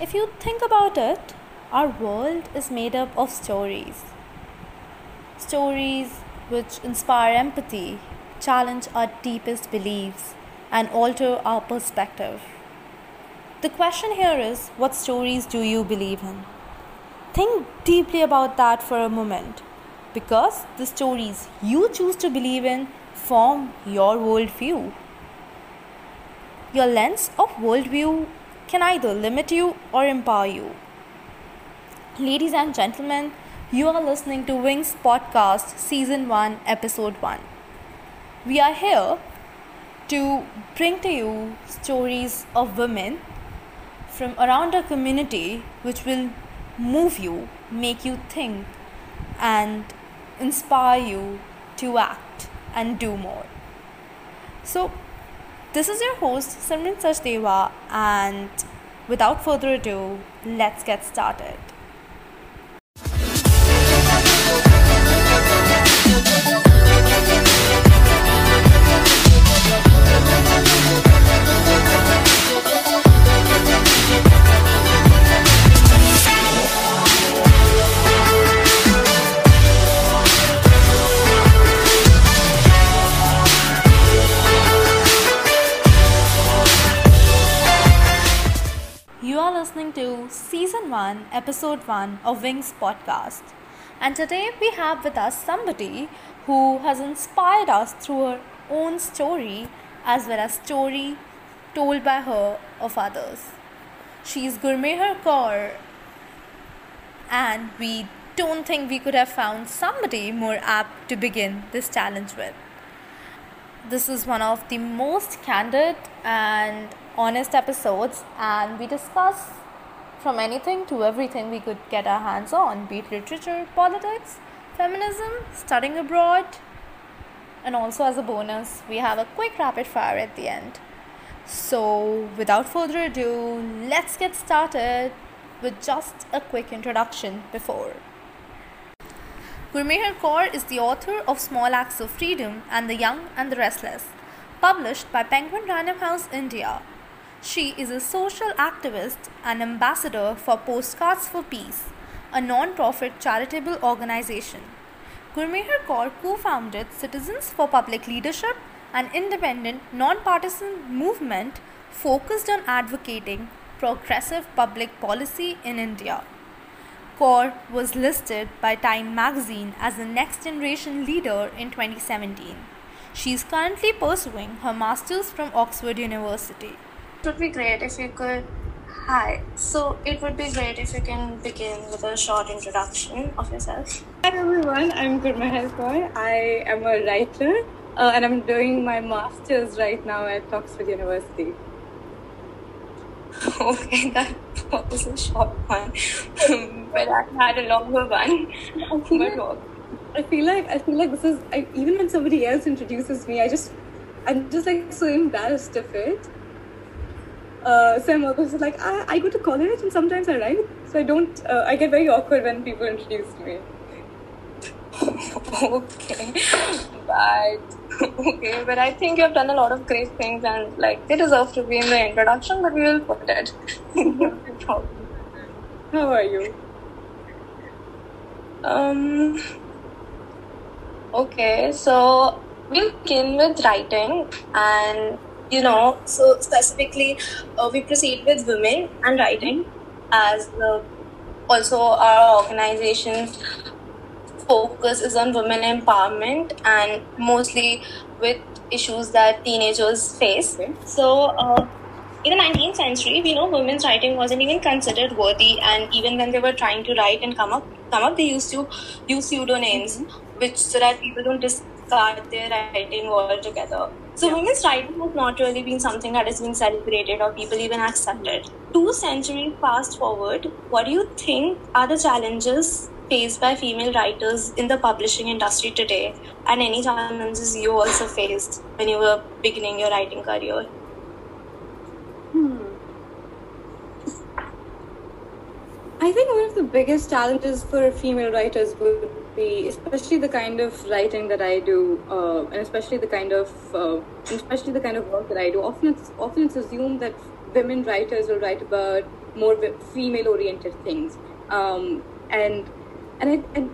If you think about it, our world is made up of stories. Stories which inspire empathy, challenge our deepest beliefs, and alter our perspective. The question here is what stories do you believe in? Think deeply about that for a moment because the stories you choose to believe in form your worldview. Your lens of worldview can either limit you or empower you. Ladies and gentlemen, you are listening to Wings Podcast, Season 1, Episode 1. We are here to bring to you stories of women from around our community which will move you, make you think, and inspire you to act and do more. So, this is your host Simran Sachdeva, and without further ado, let's get started. Listening to Season 1, Episode 1 of Wings Podcast. And today we have with us somebody who has inspired us through her own story as well as story told by her of others. She is Gurmehar Kaur and we don't think we could have found somebody more apt to begin this challenge with. This is one of the most candid and honest episodes, and we discuss from anything to everything we could get our hands on be it literature, politics, feminism, studying abroad, and also as a bonus, we have a quick rapid fire at the end. So, without further ado, let's get started with just a quick introduction before. Gurmehar Kaur is the author of Small Acts of Freedom and The Young and the Restless, published by Penguin Random House India. She is a social activist and ambassador for Postcards for Peace, a non profit charitable organization. Gurmehar Kaur co founded Citizens for Public Leadership, an independent, non partisan movement focused on advocating progressive public policy in India. Kaur was listed by Time magazine as the next generation leader in 2017. She is currently pursuing her master's from Oxford University. It would be great if you could. Hi. So it would be great if you can begin with a short introduction of yourself. Hi everyone, I'm Gurmehar Kaur. I am a writer uh, and I'm doing my master's right now at Oxford University. Okay, that was a short one, but I had a longer one. But I feel like I feel like this is I, even when somebody else introduces me, I just I'm just like so embarrassed of it. Uh, so I'm always like I, I go to college and sometimes I write, so I don't. Uh, I get very awkward when people introduce me. okay, but okay, but I think you have done a lot of great things and like they deserve to be in the introduction, but we will put it. How are you? Um. Okay, so we'll begin with writing, and you know, so specifically, uh, we proceed with women and writing, as the also our organization's focus is on women empowerment and mostly with issues that teenagers face. Okay. So. Uh, in the 19th century, we know women's writing wasn't even considered worthy, and even when they were trying to write and come up, come up, they used to use pseudonyms, which so that people don't discard their writing altogether. So women's writing has not really been something that has been celebrated or people even accepted. Two centuries fast forward, what do you think are the challenges faced by female writers in the publishing industry today, and any challenges you also faced when you were beginning your writing career? Hmm. I think one of the biggest challenges for female writers would be, especially the kind of writing that I do, uh, and especially the kind of, uh, especially the kind of work that I do. Often, it's often it's assumed that women writers will write about more female oriented things um, and and and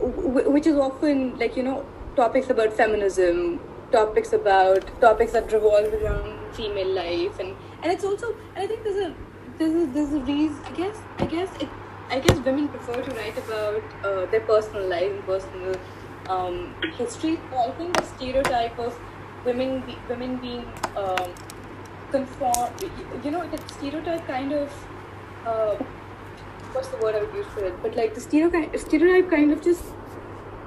w- which is often like you know topics about feminism topics about topics that revolve around female life and and it's also and i think there's a there's a, there's a reason i guess i guess it i guess women prefer to write about uh, their personal life and personal um, history i think the stereotype of women be, women being um, conform you know the stereotype kind of uh, what's the word I would use for it? But like the stereotype, stereotype kind of just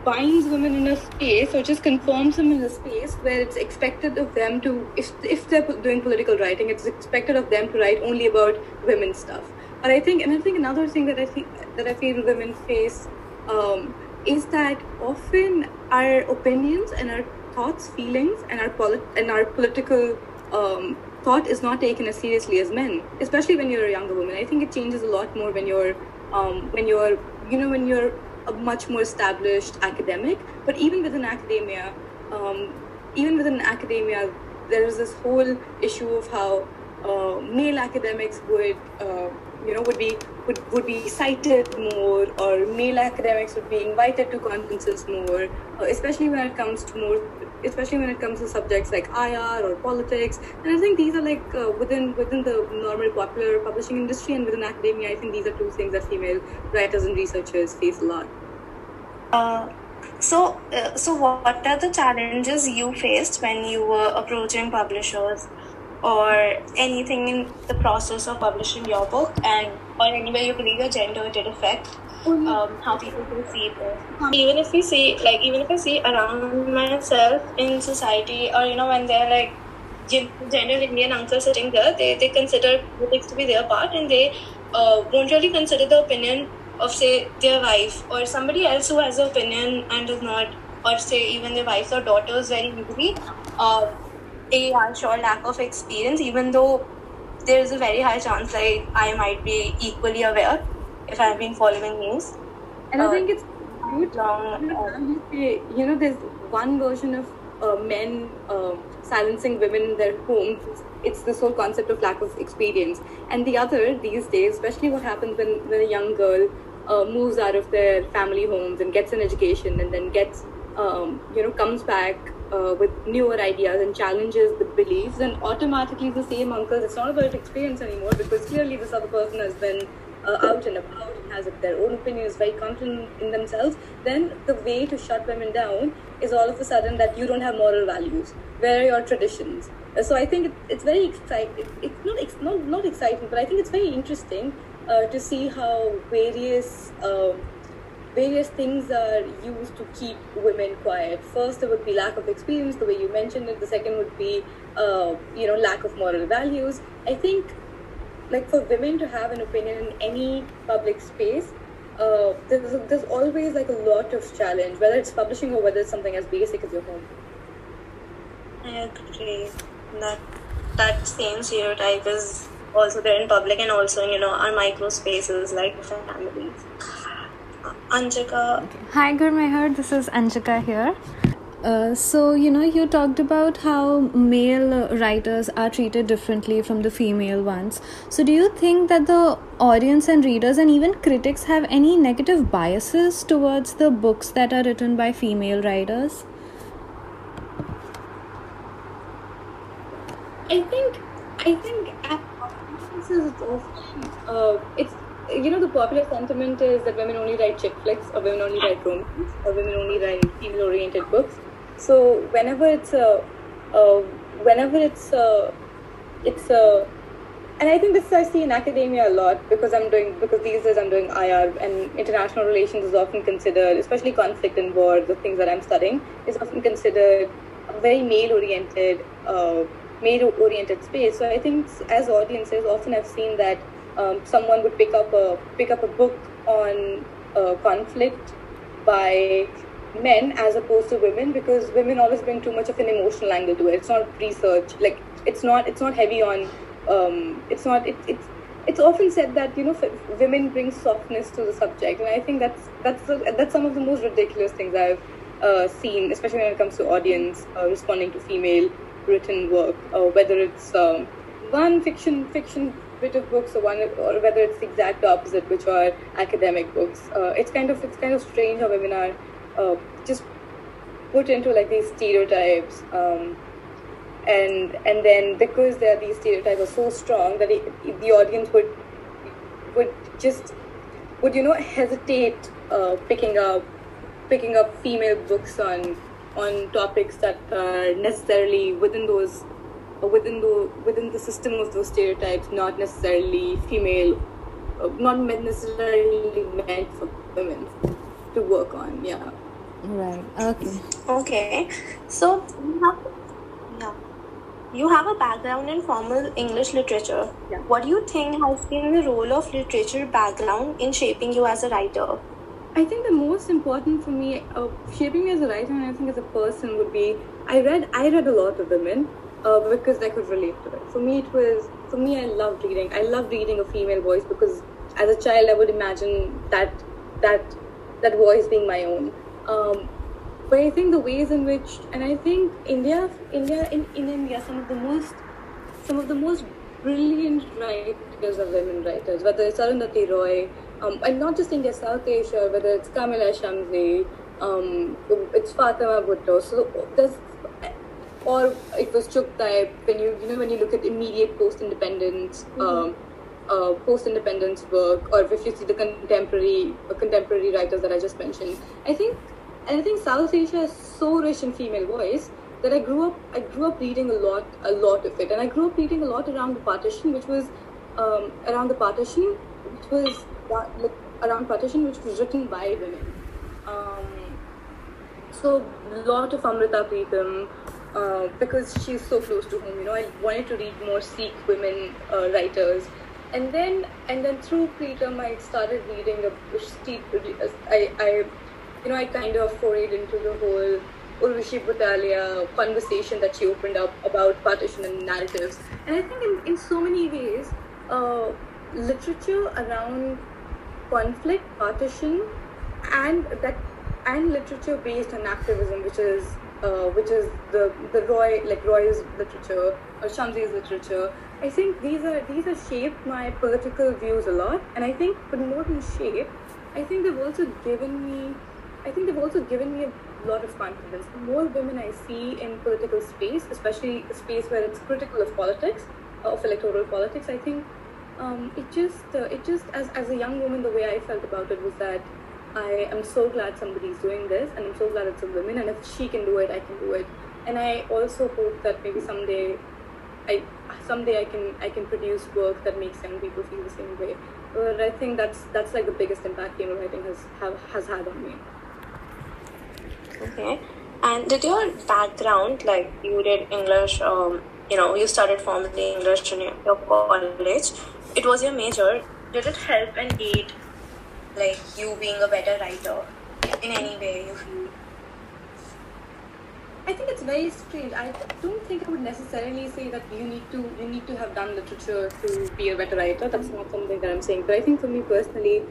binds women in a space or just conforms them in a space where it's expected of them to, if, if they're doing political writing, it's expected of them to write only about women's stuff. But I think, and I think another thing that I think that I feel women face um, is that often our opinions and our thoughts, feelings, and our polit- and our political um, thought is not taken as seriously as men, especially when you're a younger woman. I think it changes a lot more when you're um, when you're you know when you're a much more established academic. But even within academia, um, even within academia, there is this whole issue of how uh, male academics would uh, you know would be would, would be cited more or male academics would be invited to conferences more uh, especially when it comes to more especially when it comes to subjects like IR or politics. And I think these are like uh, within within the normal popular publishing industry and within academia. I think these are two things that female writers and researchers face a lot. Uh, so, uh, so what are the challenges you faced when you were approaching publishers or anything in the process of publishing your book, and or anywhere you believe your gender did affect um, how people perceive it. Even if we see, like, even if I see around myself in society, or you know, when they're like gender Indian uncles sitting there, they, they consider politics to be their part and they uh, won't really consider the opinion of, say, their wife or somebody else who has an opinion and does not, or say, even their wives or daughters very easily. Uh, a are sure lack of experience, even though there is a very high chance like I might be equally aware if I've been following news. And uh, I think it's good. Long, uh, you know, there's one version of uh, men uh, silencing women in their homes. It's this whole concept of lack of experience. And the other, these days, especially what happens when, when a young girl uh, moves out of their family homes and gets an education and then gets, um, you know, comes back uh, with newer ideas and challenges the beliefs, and automatically the same uncles, it's not about experience anymore because clearly this other person has been uh, out and about and has their own opinion, is very confident in themselves, then the way to shut women down is all of a sudden that you don't have moral values. Where are your traditions? Uh, so I think it, it's very exciting. it's not, it's not not exciting, but I think it's very interesting uh, to see how various um, various things are used to keep women quiet. First, there would be lack of experience, the way you mentioned it. The second would be, uh, you know, lack of moral values. I think like for women to have an opinion in any public space uh, there's, there's always like a lot of challenge whether it's publishing or whether it's something as basic as your home. I agree. That that same stereotype is also there in public and also in you know our micro spaces like families. Anjika. Okay. hi gurmehar this is anjika here uh, so, you know, you talked about how male writers are treated differently from the female ones. So, do you think that the audience and readers and even critics have any negative biases towards the books that are written by female writers? I think, I think it's often, uh, it's you know the popular sentiment is that women only write chick flicks or women only write romance or women only write female oriented books so whenever it's a, whenever it's a, it's a, and I think this I see in academia a lot because I'm doing because these days I'm doing IR and international relations is often considered, especially conflict and war, the things that I'm studying, is often considered a very male oriented, uh, male oriented space. So I think as audiences, often I've seen that um, someone would pick up a pick up a book on uh, conflict by men as opposed to women because women always bring too much of an emotional angle to it. It's not research, like it's not it's not heavy on. Um, it's not it, it's it's often said that you know women bring softness to the subject, and I think that's that's that's some of the most ridiculous things I've uh, seen, especially when it comes to audience uh, responding to female written work, uh, whether it's um, one fiction fiction bit of books or one or whether it's the exact opposite which are academic books uh, it's kind of it's kind of strange how women are uh, just put into like these stereotypes um, and and then because there are these stereotypes are so strong that it, the audience would would just would you know hesitate uh, picking up picking up female books on on topics that are necessarily within those within the within the system of those stereotypes, not necessarily female, uh, not necessarily meant for women to work on. Yeah. Right. Okay. Okay. So you have, yeah, you have a background in formal English literature. Yeah. What do you think has been the role of literature background in shaping you as a writer? I think the most important for me, uh, shaping me as a writer and I think as a person would be I read I read a lot of women uh, because I could relate to it. For me, it was for me I loved reading. I loved reading a female voice because as a child I would imagine that that that voice being my own. Um, but I think the ways in which and I think India India in, in India some of the most some of the most brilliant writers are women writers, whether it's Arundhati Roy, um, and not just India, South Asia, whether it's Kamila Shamsie, um, it's Fatima Bhutto. So there's, or it was Chughtai. When you you know when you look at immediate post-independence, um, uh, post-independence work, or if you see the contemporary uh, contemporary writers that I just mentioned, I think and I think South Asia is so rich in female voice that I grew up I grew up reading a lot a lot of it, and I grew up reading a lot around the partition, which was um, around the partition, which was like, around partition, which was written by women. Um, so a lot of Amrita Pritam, uh, because she's so close to home. You know, I wanted to read more Sikh women uh, writers, and then and then through Pritam, I started reading a I, you know, I kind of forayed into the whole Urvashi Butalia conversation that she opened up about partition and narratives, and I think in, in so many ways, uh, literature around conflict, partition, and that and literature based on activism, which is uh, which is the the Roy like Roy's literature or Shamsie's literature. I think these are these have shaped my political views a lot, and I think, but more than shape, I think they've also given me. I think they've also given me a lot of confidence. The more women I see in political space, especially a space where it's critical of politics, of electoral politics, I think. Um, it just uh, it just as, as a young woman the way i felt about it was that i am so glad somebody's doing this and i'm so glad it's a woman and if she can do it i can do it. And i also hope that maybe someday i someday i can i can produce work that makes young people feel the same way. But i think that's that's like the biggest impact female writing has have, has had on me Okay. And did your background, like you did English, um, you know, you started formally English in your college, it was your major. Did it help and aid, like you being a better writer in any way you feel? I think it's very strange. I don't think I would necessarily say that you need to you need to have done literature to be a better writer. That's not something that I'm saying. But I think for me personally,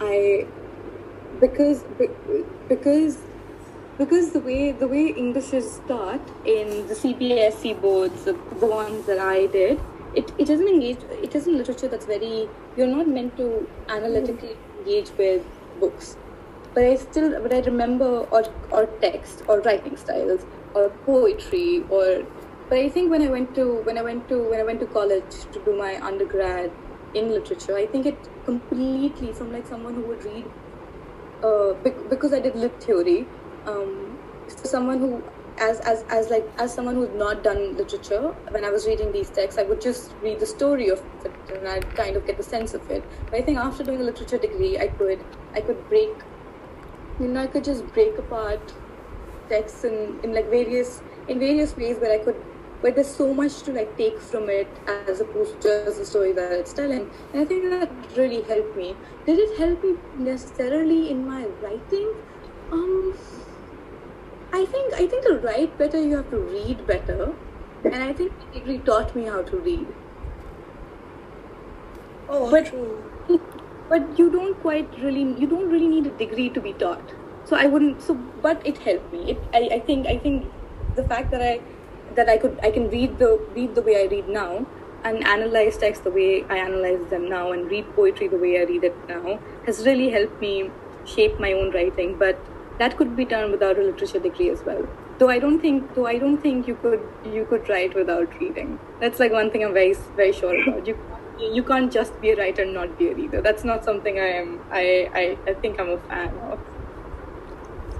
I because because because the way the way English is taught in the CBSE boards, the, the ones that I did, it, it doesn't engage. It isn't literature that's very. You're not meant to analytically engage with books but I still, but I remember or or text or writing styles or poetry or. But I think when I went to when I went to when I went to college to do my undergrad in literature, I think it completely from like someone who would read, uh, because I did lit theory, um, so someone who. As, as, as like as someone who's not done literature when i was reading these texts i would just read the story of it and i'd kind of get the sense of it but i think after doing a literature degree i could i could break you know, I could just break apart texts in, in like various in various ways where I could where there's so much to like take from it as opposed to just the story that it's telling. And I think that really helped me. Did it help me necessarily in my writing? Um I think I think to write better you have to read better. And I think the degree taught me how to read. Oh, But- true. but you don't quite really you don't really need a degree to be taught so i wouldn't so but it helped me it i, I think i think the fact that i that i could i can read the read the way i read now and analyze text the way I analyze them now and read poetry the way I read it now has really helped me shape my own writing. But that could be done without a literature degree as well. Though I don't think, though I don't think you could you could write without reading. That's like one thing I'm very very sure about. You you can't just be a writer and not be a reader. That's not something I am. I I, I think I'm a fan of.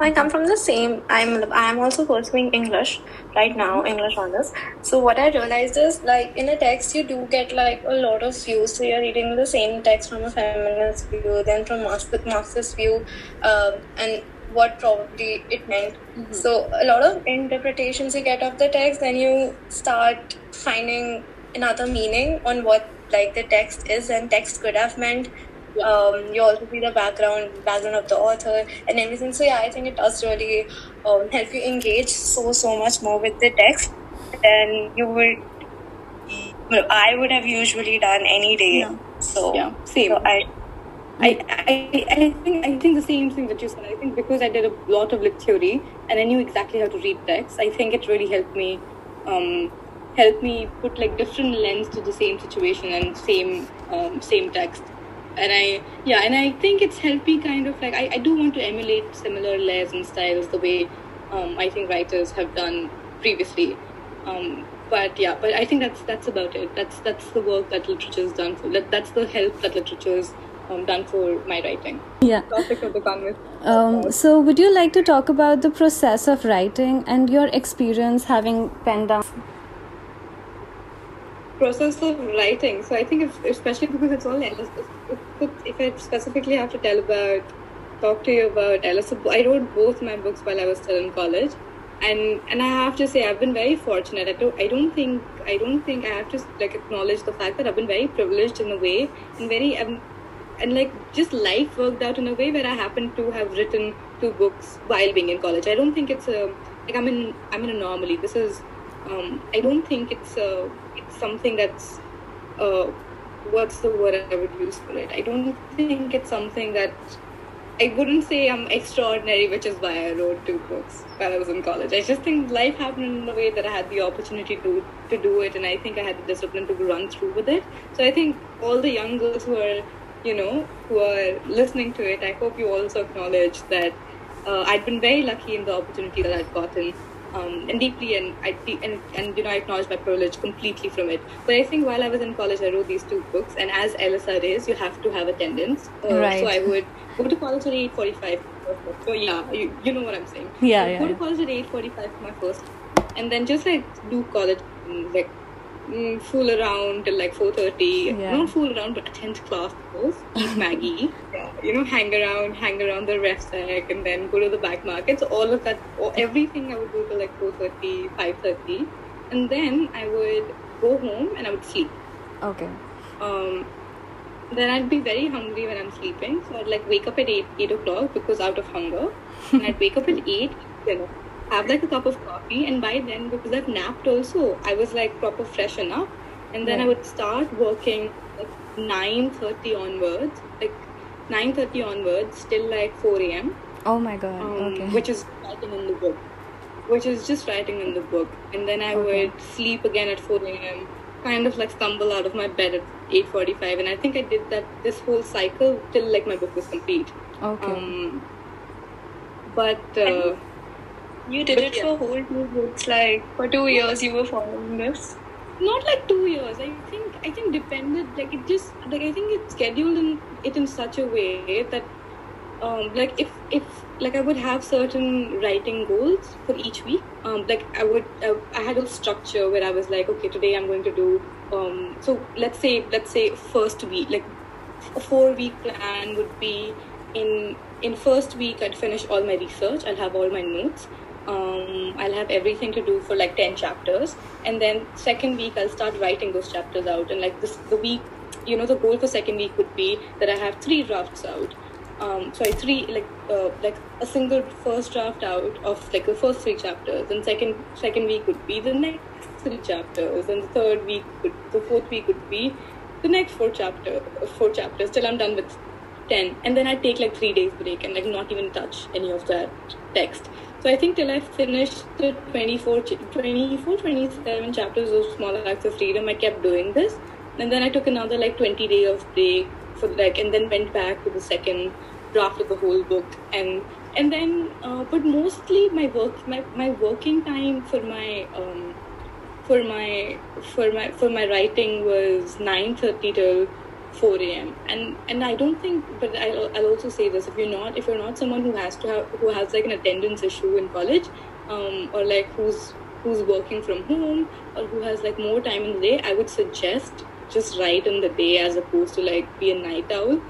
I come from the same. I'm I'm also pursuing English right now, English honors. So what I realized is like in a text you do get like a lot of views. So you're reading the same text from a feminist view, then from Marxist Marxist view, um, and what probably it meant. Mm-hmm. So a lot of interpretations you get of the text, then you start finding another meaning on what like the text is, and text could have meant um, you also see the background background of the author and everything so yeah i think it does really um, help you engage so so much more with the text than you would i would have usually done any day yeah. so yeah same so I, I, I, I think I think the same thing that you said. I think because I did a lot of lit theory and I knew exactly how to read text, I think it really helped me um, help me put like different lens to the same situation and same um, same text and I yeah, and I think it's helped me kind of like I, I do want to emulate similar layers and styles the way um, I think writers have done previously. Um, but yeah, but I think that's that's about it. That's that's the work that literature's done for that that's the help that literature's um, done for my writing. Yeah. Topic of the conversation. Um, so, would you like to talk about the process of writing and your experience having penned down? process of writing. So I think, if, especially because it's all endless, if, if I specifically have to tell about, talk to you about Ella, I wrote both my books while I was still in college, and and I have to say I've been very fortunate. I don't I don't think I don't think I have to like acknowledge the fact that I've been very privileged in a way, and very um, and like just life worked out in a way where I happened to have written two books while being in college. I don't think it's a like I'm in I'm in a anomaly. This is um, I don't think it's a it's something that's uh, what's the word I would use for it? I don't think it's something that I wouldn't say I'm extraordinary, which is why I wrote two books while I was in college. I just think life happened in a way that I had the opportunity to to do it, and I think I had the discipline to run through with it. So I think all the young girls who are, you know, who are listening to it, I hope you also acknowledge that uh, I'd been very lucky in the opportunity that I'd gotten um, and deeply and I and, and you know I acknowledge my privilege completely from it. But I think while I was in college, I wrote these two books, and as LSR is, you have to have attendance. Uh, right. So I would go to college at eight forty-five. So yeah, you, you know what I'm saying. Yeah, yeah. Go to college at eight forty-five for my first, and then just like do college like fool around till like 4.30 yeah. not fool around but attend class first eat Maggi. Yeah, you know hang around hang around the RevSec and then go to the back markets. All of that everything i would do till like 4.30 5.30 and then i would go home and i would sleep. Okay. Um then I'd be very hungry when I'm sleeping. So I'd like wake up at 8, 8 o'clock because out of hunger. and I'd wake up at 8, you know, have like a cup of coffee and by then because I've napped also I was like proper fresh enough and then. I would start working like 9.30 onwards like 9.30 onwards till like 4 a.m. Oh my god um, okay which is writing in the book which is just writing in the book and then I okay. would sleep again at 4 a.m. kind of like stumble out of my bed at 8.45 and I think I did that this whole cycle till like my book was complete okay um, but uh, you did it for whole two books, like for two years you were following this. Not like two years. I think I think depended like it just like I think it scheduled in it in such a way that um like if if like I would have certain writing goals for each week. Um like I would uh, I had a structure where I was like okay today I'm going to do um so let's say let's say first week like a four week plan would be in in first week I'd finish all my research I'll have all my notes um, I'll have everything to do for like 10 chapters. And then second week, I'll start writing those chapters out. And like this, the week, you know, the goal for second week would be that I have three drafts out. Um, sorry, three, like, uh, like a single first draft out of like the first three chapters. And second, second week would be the next three chapters. And the third week, would, the fourth week would be the next four chapter, four chapters till I'm done with 10 and then i take like three days break and like not even touch any of that text So I think till I finished the 24, 24 27 chapters of Small Acts of Freedom, I kept doing this. And then I took another like 20 day of break for like, and then went back to the second draft of the whole book. And and then, uh, but mostly my work, my, my working time for my um, for my for my for my writing was 9:30 till 4 a.m. and and I don't think but I'll, I'll also say this if you're not if you're not someone who has to have who has like an attendance issue in college um, or like who's who's working from home or who has like more time in the day I would suggest just write in the day as opposed to like be a night owl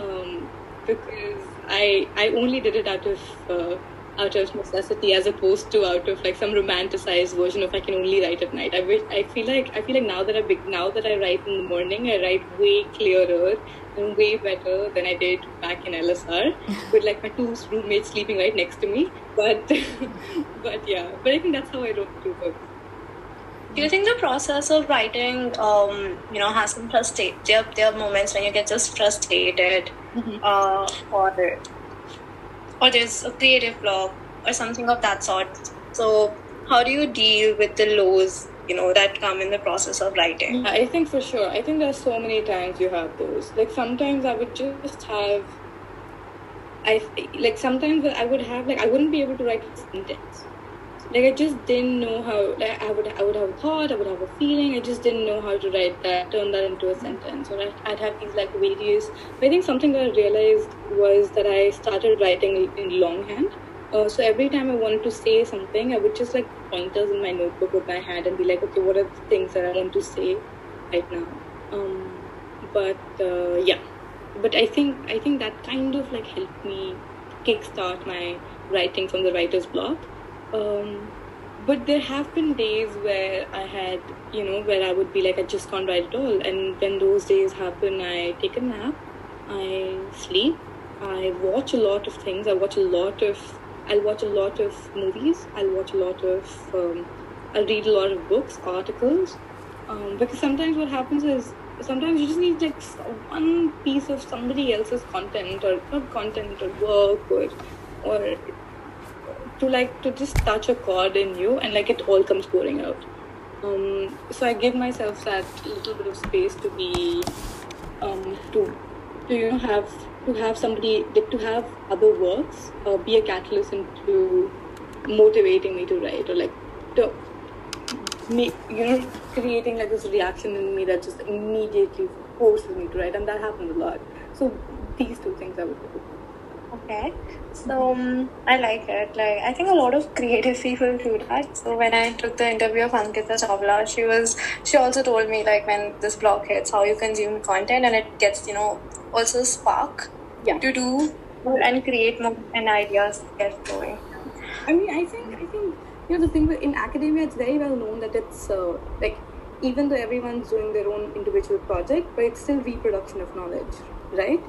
um, because I I only did it out of uh, out of necessity as opposed to out of like some romanticized version of I can only write at night. I wish, I feel like I feel like now that I big now that I write in the morning, I write way clearer and way better than I did back in LSR with like my two roommates sleeping right next to me. But but yeah, but I think that's how I wrote two books. Do you think the process of writing, um, you know, has some frustrated? There, there are moments when you get just frustrated, uh, or or there's a creative block or something of that sort. So, how do you deal with the lows, you know, that come in the process of writing? I think for sure. I think there's so many times you have those. Like sometimes I would just have. I like sometimes I would have like I wouldn't be able to write a sentence. Like I just didn't know how. Like I would I would have a thought. I would have a feeling. I just didn't know how to write that, turn that into a sentence. Or I'd, I'd have these like various. I think something that I realized was that I started writing in longhand. Uh, so every time I wanted to say something, I would just like pointers in my notebook with my hand and be like, okay, what are the things that I want to say right now? Um, but uh, yeah, but I think I think that kind of like helped me kickstart my writing from the writer's block. Um, but there have been days where I had, you know, where I would be like, I just can't write at all. And when those days happen, I take a nap, I sleep, I watch a lot of things. I watch a lot of, I'll watch a lot of movies. I'll watch a lot of, um, I'll read a lot of books, articles. Um, because sometimes what happens is, sometimes you just need like one piece of somebody else's content or not content or work or, or to like to just touch a chord in you and like it all comes pouring out. Um, so i give myself that little bit of space to be um, to to you know have to have somebody to have other works uh, be a catalyst into motivating me to write or like to make you know creating like this reaction in me that just immediately forces me to write. And that happens a lot. So these two things i would do. Okay, so um, I like it. Like I think a lot of creative people do that. So when I took the interview of Ankita Chawla, she was she also told me like when this block hits, how you consume content, and it gets you know also spark yeah to do and create more and ideas get going. I mean, I think I think you know the thing with in academia, it's very well known that it's uh, like even though everyone's doing their own individual project, but it's still reproduction of knowledge, right?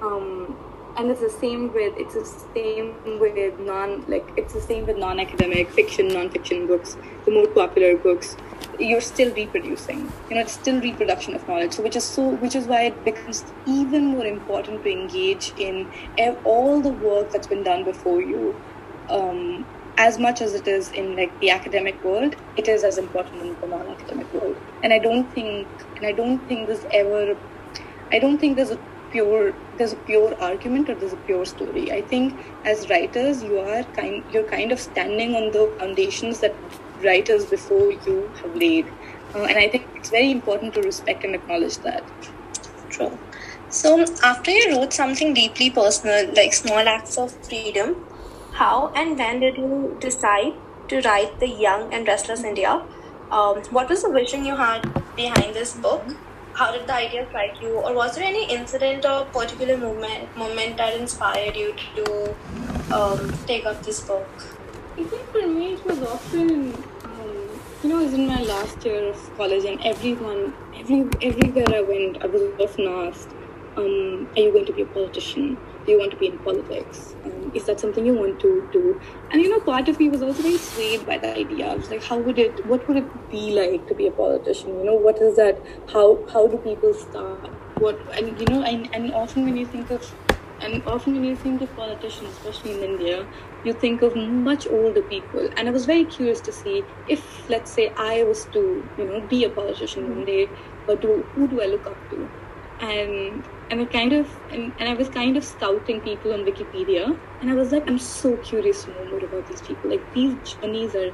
Um, and it's the same with it's the same with non like it's the same with non-academic fiction, non-fiction books, the more popular books. You're still reproducing. You know, it's still reproduction of knowledge. So which is so which is why it becomes even more important to engage in all the work that's been done before you. Um, as much as it is in like the academic world, it is as important in the non-academic world. And I don't think, and I don't think there's ever, I don't think there's a pure, there's a pure argument or there's a pure story. I think as writers, you are kind, you're kind of standing on the foundations that writers before you have laid, uh, and I think it's very important to respect and acknowledge that. True. So after you wrote something deeply personal, like small acts of freedom, how and when did you decide to write the Young and Restless India? Um, what was the vision you had behind this book? How did the idea strike you, or was there any incident or particular moment moment that inspired you to um, take up this book? I think for me it was often, um, you know, I was in my last year of college, and everyone, every everywhere I went, I was often asked, um, "Are you going to be a politician? Do you want to be in politics? Um, is that something you want to do?" And you know, part of me was also very swayed by the idea. I was like, "How would it? What would it be like to be a politician? You know, what is that? How how do people start? What and you know, and, and often when you think of And often when you think of politicians, especially in India, you think of much older people. And I was very curious to see if, let's say, I was to, you know, be a politician one day, but do, who do I look up to? And and I kind of and, and I was kind of scouting people on Wikipedia, and I was like, I'm so curious to know more about these people. Like these journeys are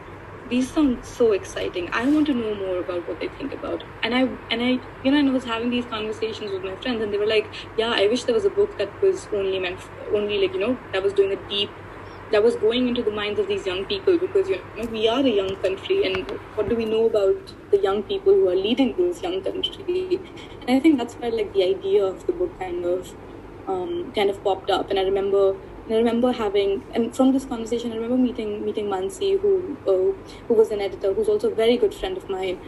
these sound so exciting. I want to know more about what they think about. And I and I you know and I was having these conversations with my friends and they were like, Yeah, I wish there was a book that was only meant only like, you know, that was doing a deep that was going into the minds of these young people because you know we are a young country and what do we know about the young people who are leading this young country and i think that's where like the idea of the book kind of um, kind of popped up and i remember and I remember having, and from this conversation, I remember meeting meeting Mansi, who uh, who was an editor, who's also a very good friend of mine,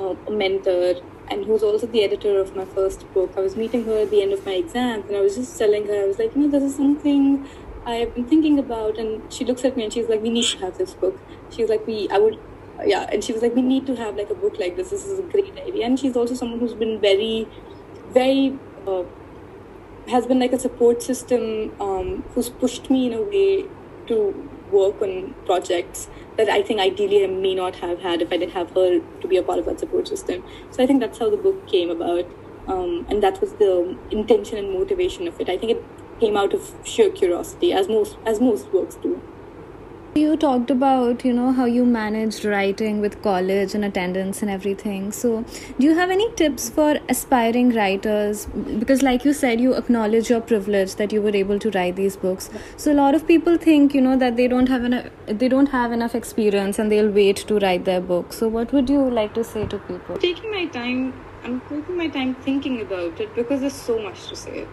uh, a mentor, and who's also the editor of my first book. I was meeting her at the end of my exams, and I was just telling her, I was like, you know, this is something I've been thinking about, and she looks at me and she's like, we need to have this book. She's like, we, I would, yeah, and she was like, we need to have like a book like this. This is a great idea, and she's also someone who's been very, very. Uh, has been like a support system um, who's pushed me in a way to work on projects that I think ideally I may not have had if I didn't have her to be a part of that support system. So I think that's how the book came about. Um, and that was the intention and motivation of it. I think it came out of sheer curiosity, as most as most works do. You talked about, you know, how you managed writing with college and attendance and everything. So, do you have any tips for aspiring writers? Because, like you said, you acknowledge your privilege that you were able to write these books. So, a lot of people think, you know, that they don't have enough, they don't have enough experience and they'll wait to write their book. So, what would you like to say to people? Taking my time, I'm taking my time thinking about it because there's so much to say.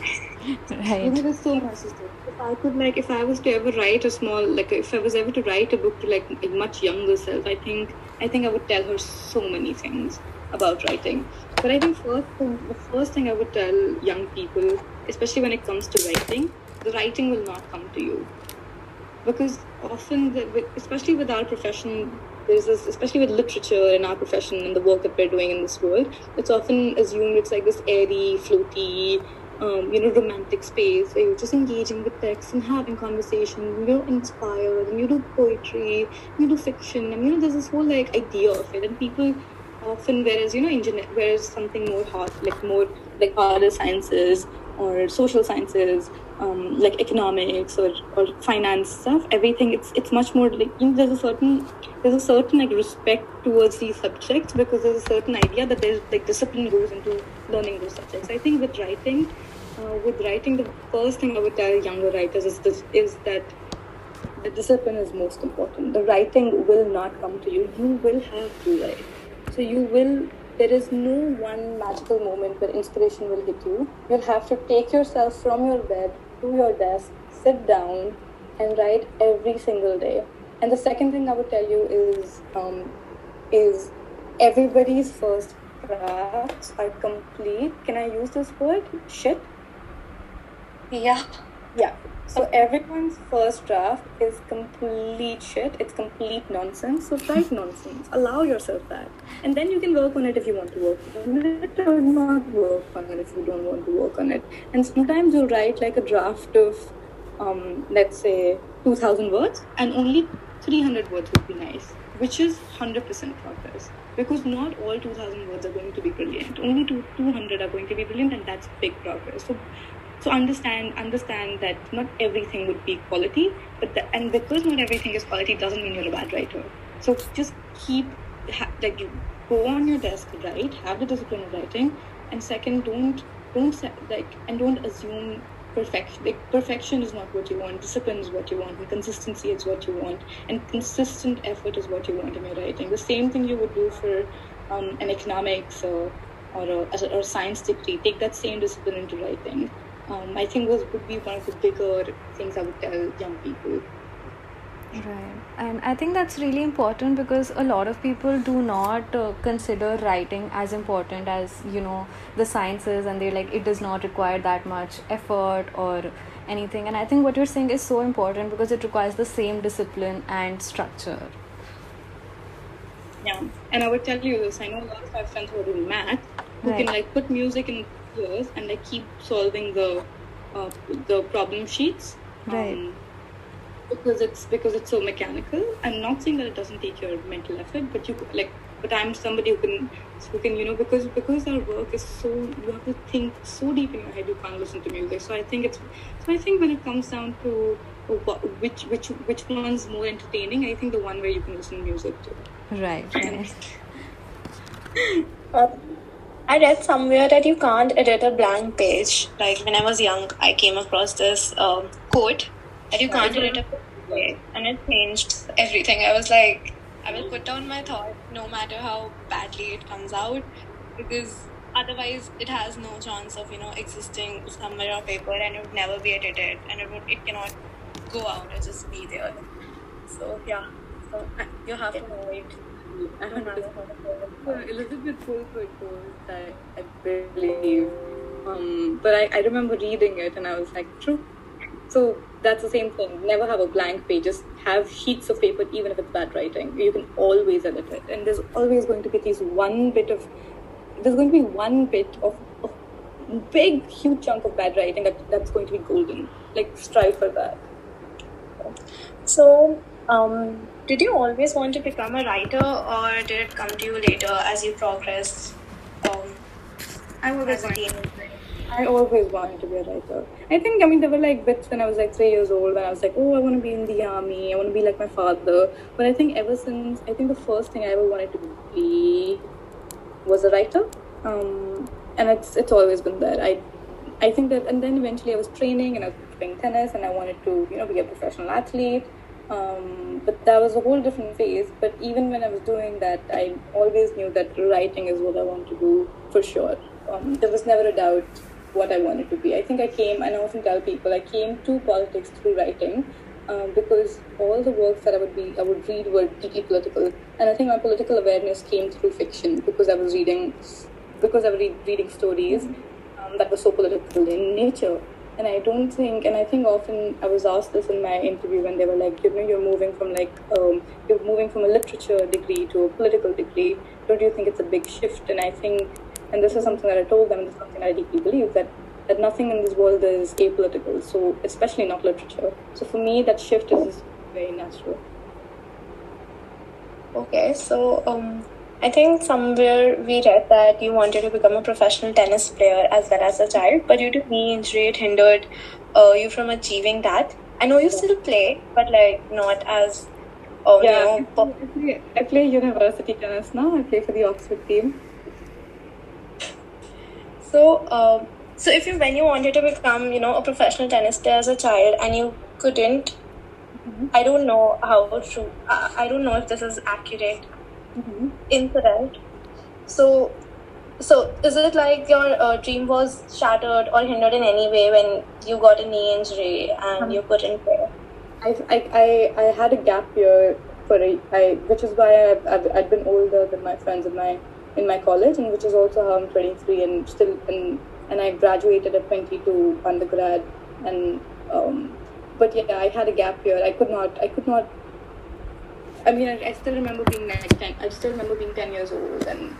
right. There's so much to say if I could like if I was to ever write a small like if I was ever to write a book to like a much younger self, I think I think I would tell her so many things about writing. But I think first the first thing I would tell young people, especially when it comes to writing, the writing will not come to you because often, the, especially with our profession, there's this, especially with literature in our profession and the work that we're doing in this world, it's often assumed it's like this airy, floaty, um, you know, romantic space where you're just engaging with text and having conversation, and you're inspired, and you do poetry, you do fiction, and you know, there's this whole like idea of it, and people often, whereas you know, engineer, whereas something more hard, like more like harder sciences or social sciences, um, like economics or, or finance stuff, everything it's it's much more like you know, there's a certain there's a certain like respect towards these subjects because there's a certain idea that there's like discipline goes into learning those subjects. I think with writing, uh, with writing, the first thing I would tell younger writers is this is that the discipline is most important. The writing will not come to you. You will have to write. So you will. There is no one magical moment where inspiration will hit you. You'll have to take yourself from your bed to your desk, sit down, and write every single day. And the second thing I would tell you is um, is everybody's first drafts are complete. Can I use this word? Shit. Yeah. Yeah. So everyone's first draft is complete shit. It's complete nonsense. So write nonsense. Allow yourself that. And then you can work on it if you want to work on it or not work on it if you don't want to work on it. And sometimes you'll write like a draft of, um, let's say, 2000 words and only 300 words would be nice, which is 100% progress. Because not all 2000 words are going to be brilliant. Only two, 200 are going to be brilliant, and that's big progress. So so understand understand that not everything would be quality but the, and because not everything is quality doesn't mean you're a bad writer. So just keep ha, like you go on your desk write have the discipline of writing and second don't don't like and don't assume perfection like perfection is not what you want discipline is what you want and consistency is what you want and consistent effort is what you want in your writing. The same thing you would do for um, an economics or or a, or a science degree. Take that same discipline into writing um, I think those would be one of the bigger things I would tell young people. Right, and I think that's really important because a lot of people do not uh, consider writing as important as you know the sciences, and they're like it does not require that much effort or anything. And I think what you're saying is so important because it requires the same discipline and structure. Yeah, and I would tell you this. I know a lot of my friends who are doing math who right. can like put music in years and I keep solving the uh, the problem sheets. Right. Um, because it's because it's so mechanical. I'm not saying that it doesn't take your mental effort, but you like. But I'm somebody who can, who can, you know, because because our work is so you have to think so deep in your head. You can't listen to music. So I think it's. So I think when it comes down to which which which one's more entertaining, I think the one where you can listen to music to. Right, right. Uh, I read somewhere that you can't edit a blank page. Like when I was young, I came across this um, quote that you can't edit a page, and it changed everything. I was like, I will put down my thought, no matter how badly it comes out, because otherwise it has no chance of you know existing somewhere on paper, and it would never be edited, and it would it cannot go out and just be there. So yeah, so you have to know it. I heard this uh, Elizabeth Fulford quote, I, I believe. Um, but I, I remember reading it and I was like, true. So that's the same thing. Never have a blank page. Just have sheets of paper, even if it's bad writing. You can always edit it. And there's always going to be at least one bit of, there's going to be one bit of, of big, huge chunk of bad writing that, that's going to be golden. Like, strive for that. So, um, did you always want to become a writer, or did it come to you later as you progressed? Um, I always wanted. I always wanted to be a writer. I think, I mean, there were like bits when I was like three years old when I was like, oh, I want to be in the army, I want to be like my father. But I think ever since, I think the first thing I ever wanted to be was a writer. Um, and it's it's always been there. I I think that, and then eventually I was training and I was playing tennis and I wanted to, you know, be a professional athlete. Um, but that was a whole different phase. But even when I was doing that, I always knew that writing is what I want to do for sure. Um, there was never a doubt what I wanted to be. I think I came, and I often tell people, I came to politics through writing. Um, because all the works that I would be, I would read were deeply political, and I think my political awareness came through fiction because I was reading, because I was re- reading stories um, that were so political in nature. And I don't think, and I think often I was asked this in my interview when they were like, you know, you're moving from like, um, you're moving from a literature degree to a political degree. Don't you think it's a big shift? And I think, and this is something that I told them, and this is something I deeply believe that that nothing in this world is apolitical. So especially not literature. So for me, that shift is very natural. Okay, so um, I think somewhere we read that you wanted to become a professional tennis player as well as a child, but due to knee injury, it hindered uh, you from achieving that. I know you still play, but like not as, uh, Yeah, you I know, play, I play university tennis now. I play for the Oxford team. So, um, so if you when you wanted to become, you know, a professional tennis player as a child and you couldn't, I don't know how true. I, I don't know if this is accurate, incorrect. So, so is it like your uh, dream was shattered or hindered in any way when you got a knee injury and you couldn't play? I, I, I, I had a gap year for a, I, which is why I've, I've, I'd been older than my friends in my in my college, and which is also how I'm 23 and still and and I graduated at 22 undergrad, and um, but yeah, I had a gap year. I could not, I could not. I mean, I, I still remember being like 10. I still remember being 10 years old and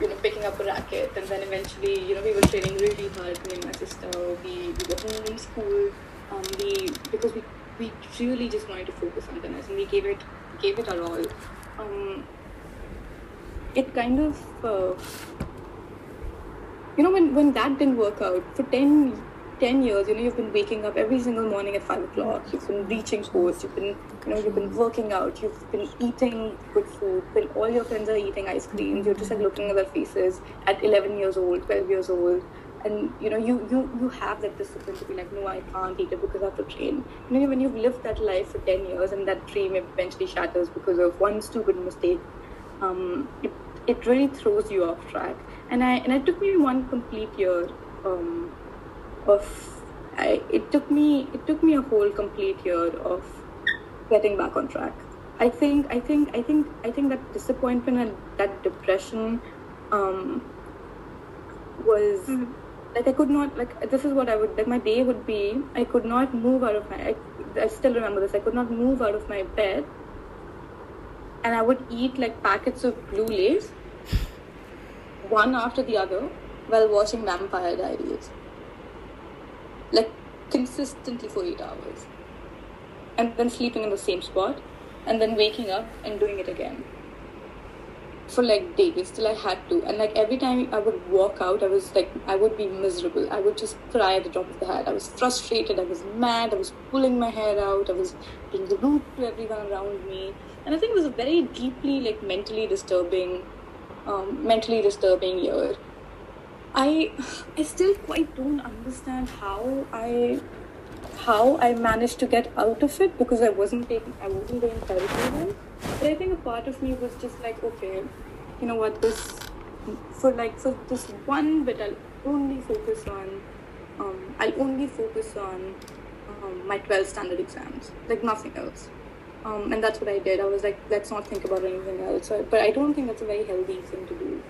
you know picking up a racket, and then eventually, you know, we were training really hard. Me and my sister, we we were homeschooled. Um, we because we we really just wanted to focus on tennis, and we gave it gave it our all. Um, it kind of uh, you know when when that didn't work out for 10, 10 years you know you've been waking up every single morning at 5 o'clock. You've been reaching courts you've been you know you've been working out. You've been eating good food. When all your friends are eating ice cream. You're just like looking at their faces at 11 years old 12 years old. And you know you you you have that discipline to be like no i can't eat it because i have to train. You know when you've lived that life for 10 years and that dream eventually shatters because of one stupid mistake um, it, it really throws you off track. And I and it took me one complete year um, of I, it took me it took me a whole complete year of getting back on track. I think I think I think I think that disappointment and that depression um, was like I could not like this is what I would like my day would be I could not move out of my I, I still remember this I could not move out of my bed and I would eat like packets of blue Lay's, one after the other, while watching Vampire Diaries. Like consistently for eight hours, and then sleeping in the same spot, and then waking up and doing it again for like days till I had to. And like every time I would walk out, I was like, I would be miserable. I would just cry at the top of the head. I was frustrated. I was mad. I was pulling my hair out. I was being rude to everyone around me. And I think it was a very deeply like mentally disturbing, um, mentally disturbing year. I, I still quite don't understand how I how I managed to get out of it because I wasn't taking, I wasn't doing therapy then. But I think a part of me was just like, okay, you know what, this, for like, for this one bit, I'll only focus on, um, I'll only focus on um, my 12 standard exams, like nothing else. Um, and that's what I did. I was like, let's not think about anything else. So, but I don't think that's a very healthy thing to do.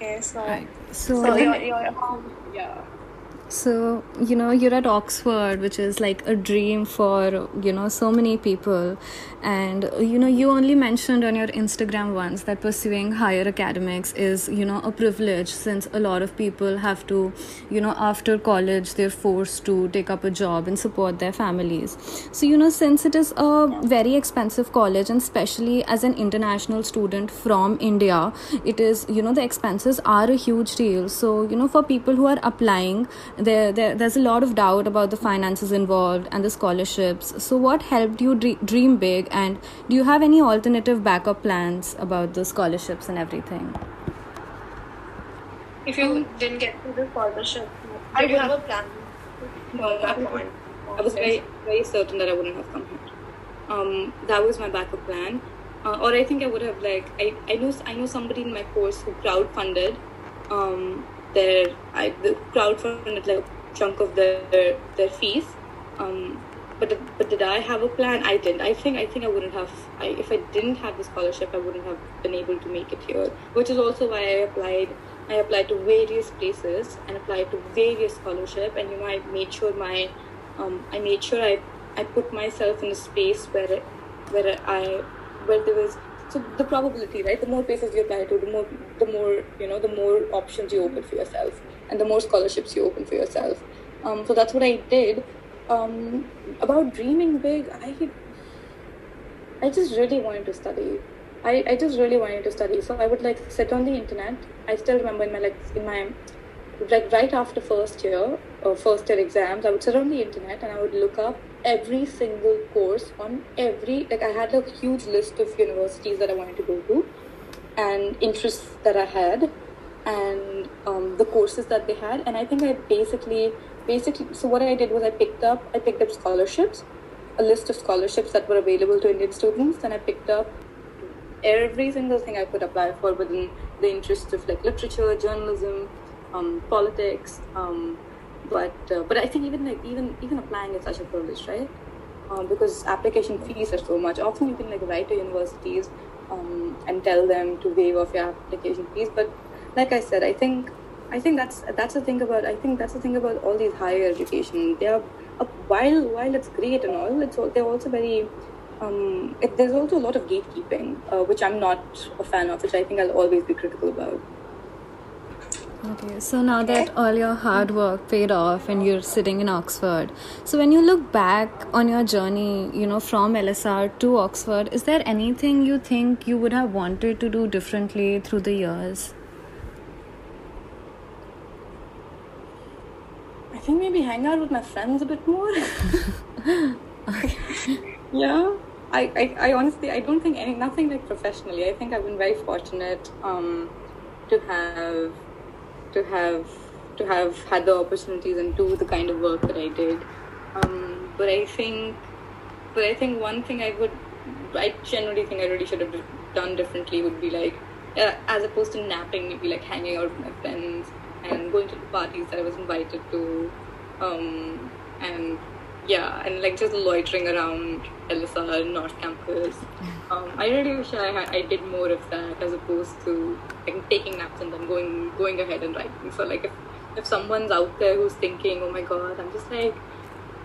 Okay, so Right. so, So, you're, you're Yeah. So you know you're at Oxford, which is like a dream for you know so many people, and you know you only mentioned on your Instagram once that pursuing higher academics is you know a privilege since a lot of people have to you know after college they're forced to take up a job and support their families. So you know since it is a very expensive college and especially as an international student from India, it is you know the expenses are a huge deal. So you know for people who are applying, there, there there's a lot of doubt about the finances involved and the scholarships. So what helped you dre- dream big, and do you have any alternative backup plans about the scholarships and everything? if you didn't get to the scholarship, I did you would- have a plan? No, at that I, point? I was very, very certain that I wouldn't have come here. Um, that was my backup plan, uh, or I think I would have like I, I know I know somebody in my course who crowdfunded, um, their I the crowdfunded like a chunk of their their fees, um, but but did I have a plan? I didn't. I think I think I wouldn't have. I, if I didn't have the scholarship, I wouldn't have been able to make it here. Which is also why I applied. I applied to various places and applied to various scholarship, and you know I made sure my um, I made sure I, I put myself in a space where where I where there was so the probability right? The more places you apply to the more the more you know the more options you open for yourself and the more scholarships you open for yourself. Um, so that's what I did. Um, about dreaming big I I just really wanted to study. I, I just really wanted to study. So I would like sit on the internet. I still remember in my like in my like right after first year or first year exams, I would sit on the internet and I would look up every single course on every like I had a huge list of universities that I wanted to go to and interests that I had and um, the courses that they had. And I think I basically basically so what I did was I picked up I picked up scholarships a list of scholarships that were available to Indian students and I picked up every single thing I could apply for within the interests of like literature, journalism, um, politics. Um, but uh, but I think even like even even applying is such a privilege, right? Um, because application fees are so much. Often you can like write to universities um, and tell them to waive off your application fees. But like I said, I think I think that's that's the thing about I think that's the thing about all these higher education. They are uh, while while it's great and all, it's they're also very um, it, there's also a lot of gatekeeping, uh, which I'm not a fan of, which I think I'll always be critical about. Okay, so now that all your hard work paid off and you're sitting in Oxford, so when you look back on your journey, you know, from LSR to Oxford, is there anything you think you would have wanted to do differently through the years? I think maybe hang out with my friends a bit more. yeah. I, I, I honestly I don't think any nothing like professionally. I think I've been very fortunate um, to have to have to have had the opportunities and do the kind of work that I did. Um, but I think but I think one thing I would I generally think I really should have done differently would be like uh, as opposed to napping, maybe like hanging out with my friends and going to the parties that I was invited to, um, and yeah, and like just loitering around LSR North Campus. Um, I really wish I had, I did more of that as opposed to like taking naps and then going going ahead and writing. So like if if someone's out there who's thinking, oh my god, I'm just like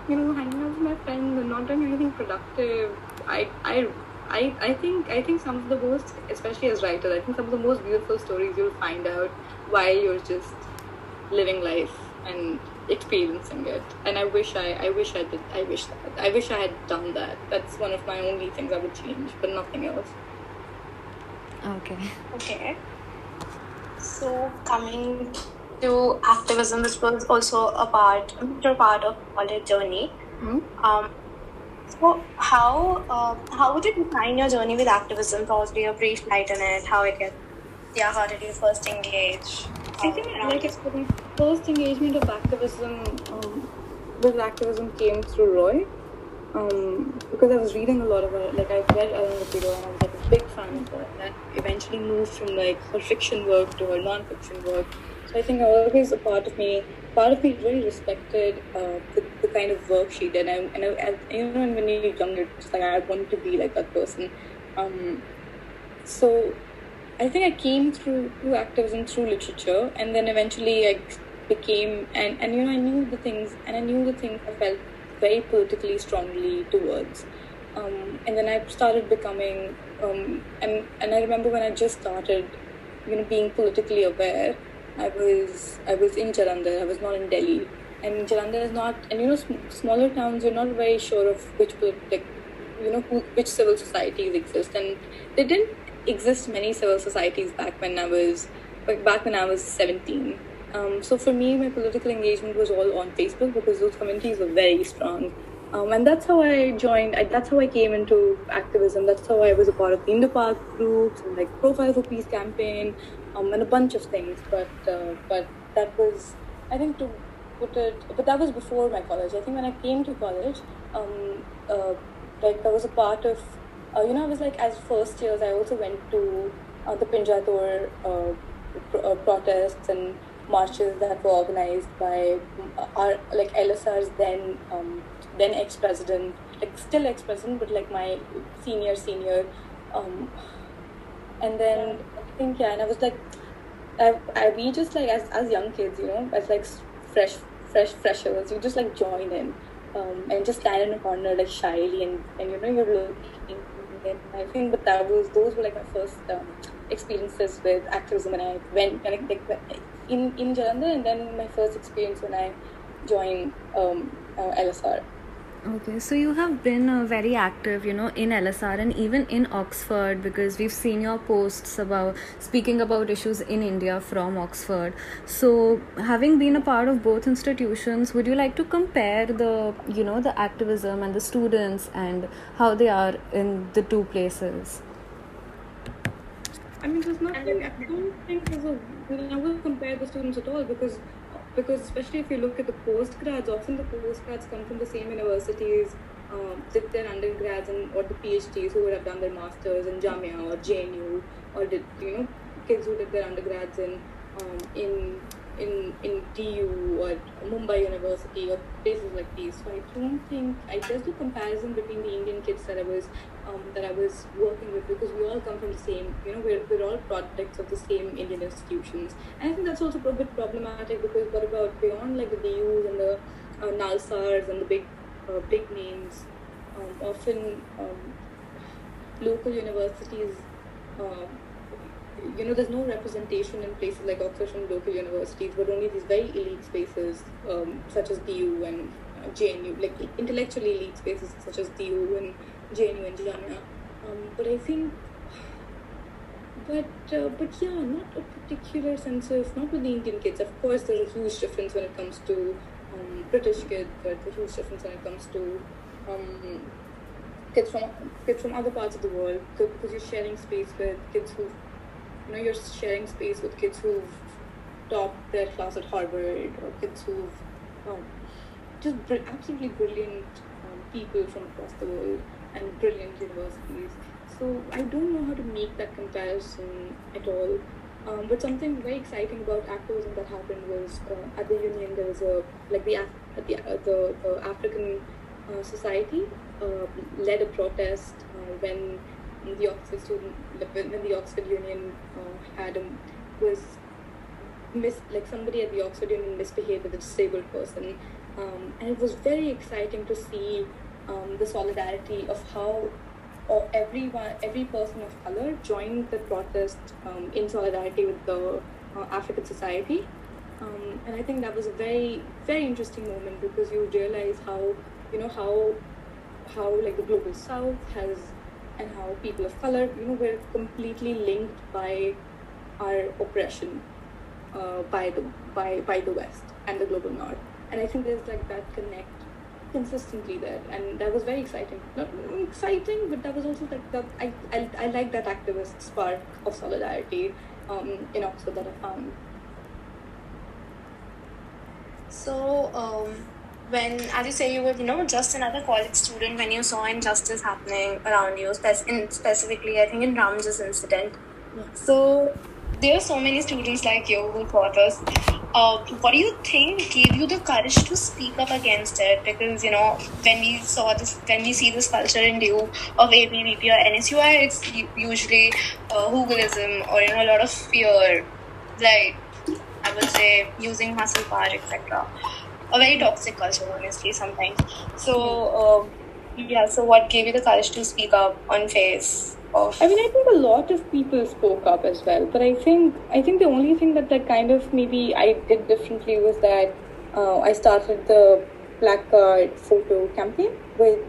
you know hanging out with my friends and not doing anything productive, I I. I, I think I think some of the most, especially as writers, I think some of the most beautiful stories you'll find out while you're just living life and experiencing it. And I wish I, I wish I did, I wish that, I wish I had done that. That's one of my only things I would change, but nothing else. Okay. Okay. So coming to activism, this was also a part, a major part of college journey. Hmm? Um, so how uh, how would you define your journey with activism? Probably a brief light on it. How it get, yeah, how did you first engage? I think like it's the first engagement of activism um, with activism came through Roy. Um, because I was reading a lot of her, like I read Alan Rapido and I was like a big fan of her. And that eventually moved from like her fiction work to her non-fiction work. So I think always a part of me, part of me really respected uh, the, the kind of work she did. And, and, I, and you know, when you're younger, it's like I wanted to be like that person. Um, so I think I came through through activism through literature, and then eventually I became and and you know I knew the things and I knew the things I felt very politically strongly towards, um, and then I started becoming um, and and I remember when I just started, you know, being politically aware. I was I was in Jalandhar. I was not in Delhi, and Jalandhar is not and you know sm- smaller towns you're not very sure of which politic you know who, which civil societies exist and they didn't exist many civil societies back when I was like back when I was 17. Um, so for me, my political engagement was all on Facebook because those communities were very strong. Um, and that's how I joined. I, that's how I came into activism. That's how I was a part of the Indo-Pak groups and like Profile for Peace campaign, um, and a bunch of things. But uh, but that was, I think, to put it. But that was before my college. I think when I came to college, um, uh, like I was a part of uh, you know, I was like, as first years, I also went to uh, the Pinjra Tod uh, pro- uh, protests and marches that were organized by uh, our like LSR's then um, then ex president, like still ex president, but like my senior senior. Um, and then I think yeah, and I was like, I, I we just like as as young kids, you know, as like fresh fresh freshers, you just like join in. Um, and just stand in a corner like shyly and, and you know you're looking and I think but that was those were like my first um, experiences with activism and I went like, like in in Jalandhar and then my first experience when I joined um, uh, LSR. Okay, so you have been uh, very active, you know, in LSR and even in Oxford because we've seen your posts about speaking about issues in India from Oxford. So, having been a part of both institutions, would you like to compare the, you know, the activism and the students and how they are in the two places? I mean, there's nothing. I don't think there's a. We'll never compare the students at all because, because especially if you look at the postgrads, often the postgrads come from the same universities, um, did their undergrads and or the PhDs who would have done their masters in Jamia or JNU or did you know kids who did their undergrads in um, in in in TU or Mumbai University or places like these. So I don't think I just do comparison between the Indian kids that I was um, that I was working with because we all come from the same, you know, we're, we're all products of the same Indian institutions. And I think that's also a bit problematic because what about beyond like the DUs and the uh, Nalsars and the big uh, big names, um, often um, local universities. Uh, you know, there's no representation in places like Oxford and local universities, but only these very elite spaces, um, such as DU and uh, JNU, like intellectually elite spaces such as DU and JNU and Jamia. Um, but I think, but uh, but yeah, not a particular sense of not with the Indian kids. Of course, there's a huge difference when it comes to um, British kids. There's a huge difference when it comes to um, kids from kids from other parts of the world because you're sharing space with kids who you know you're sharing space with kids who've topped their class at Harvard or kids who've um, just absolutely brilliant um, people from across the world and brilliant universities. So I don't know how to make that comparison at all. Um, but something very exciting about activism that happened was uh, at the union there was a like the Af- the uh, the, African uh, society uh, led a protest uh, when the Oxford student when the Oxford Union uh, had a, was mis like somebody at the Oxford Union misbehaved with a disabled person, um, and it was very exciting to see um, the solidarity of how or everyone every person of color joined the protest um, in solidarity with the uh, African society. Um, Um, and I think that was a very, very interesting moment because you realize how, you know, how, how like the global south has, and how people of color, you know, we're completely linked by our oppression uh, by the by by the West and the global North. And I think there's like that connect consistently there, and that was very exciting. Not exciting, but that was also like that. I I, I like that activist spark of solidarity um, in Oxford that I found. So, um, when, as you say, you were, you know, just another college student when you saw injustice happening around you, spec- in, specifically, I think in Ramjas incident. So, there are so many students like you who thought us. Uh, what do you think gave you the courage to speak up against it? Because you know, when we saw this, when we see this culture in lieu of ABVP or NSUI, it's usually uh, hooliganism or you know a lot of fear, like I would say using muscle power, etc. A very toxic culture, honestly, sometimes. So, um, yeah. So, what gave you the courage to speak up on face of? I mean, I think a lot of people spoke up as well, but I think I think the only thing that that kind of maybe I did differently was that uh, I started the black card photo campaign with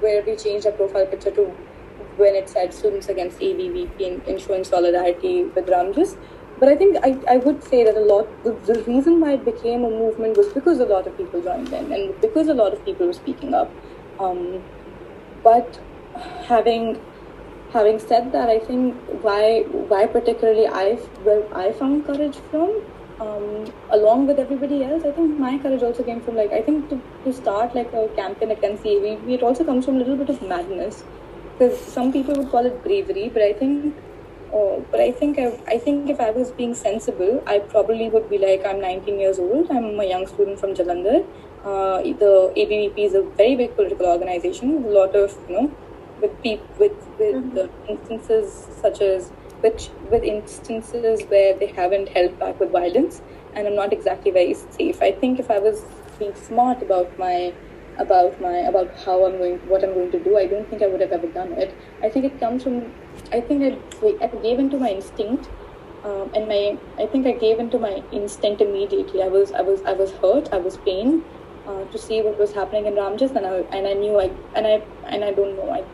where we changed our profile picture to when it said students against ABVP and, and showing solidarity with Ramjas. But I think I, I would say that a lot, the, the reason why it became a movement was because a lot of people joined in and because a lot of people were speaking up. Um, but having having said that, I think why why particularly I where I found courage from, um, along with everybody else, I think my courage also came from like I think to, to start like a campaign against ABV, it also comes from a little bit of madness, because some people would call it bravery, but I think. Uh, but I think I, I think if I was being sensible, I probably would be like I'm 19 years old. I'm a young student from Jalandhar. Uh, the ABVP is a very big political organization a lot of you know with peop- with with the instances such as which with instances where they haven't held back with violence and I'm not exactly very safe. I think if I was being smart about my about my about how I'm going what I'm going to do, I don't think I would have ever done it. I think it comes from I think I, I gave into my instinct um, and my I think I gave into my instinct immediately. I was I was I was hurt. I was pained uh, to see what was happening in Ramjas, and I and I knew I and I and I don't know I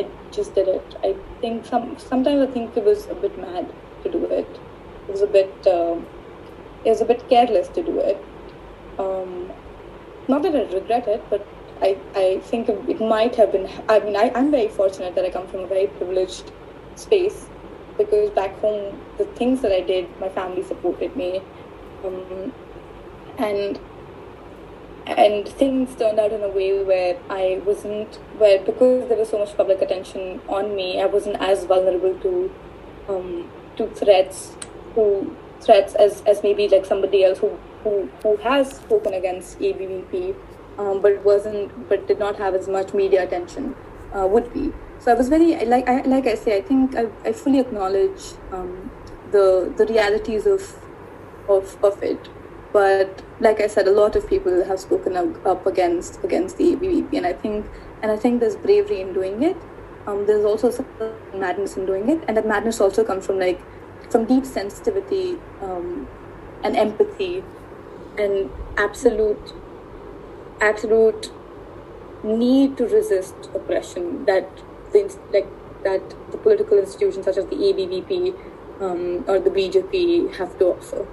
I just did it. I think some sometimes I think it was a bit mad to do it. It was a bit um it was a bit careless to do it. Um, not that I regret it, but I, I think it might have been. I mean, I, I'm very fortunate that I come from a very privileged space because back home, the things that I did, my family supported me. Um, and and things turned out in a way where I wasn't where because there was so much public attention on me, I wasn't as vulnerable to um, to threats, to threats as, as maybe like somebody else who who, who has spoken against ABVP, um, but wasn't but did not have as much media attention uh, would be. So I was very like I like I say I think I, I fully acknowledge um, the the realities of of of it but like I said, a lot of people have spoken up, against against the ABVP, and I think and I think there's bravery in doing it. Um, there's also some madness in doing it, and that madness also comes from like from deep sensitivity um, and empathy and absolute absolute need to resist oppression that the like that the political institutions such as the ABVP um, or the BJP have to offer.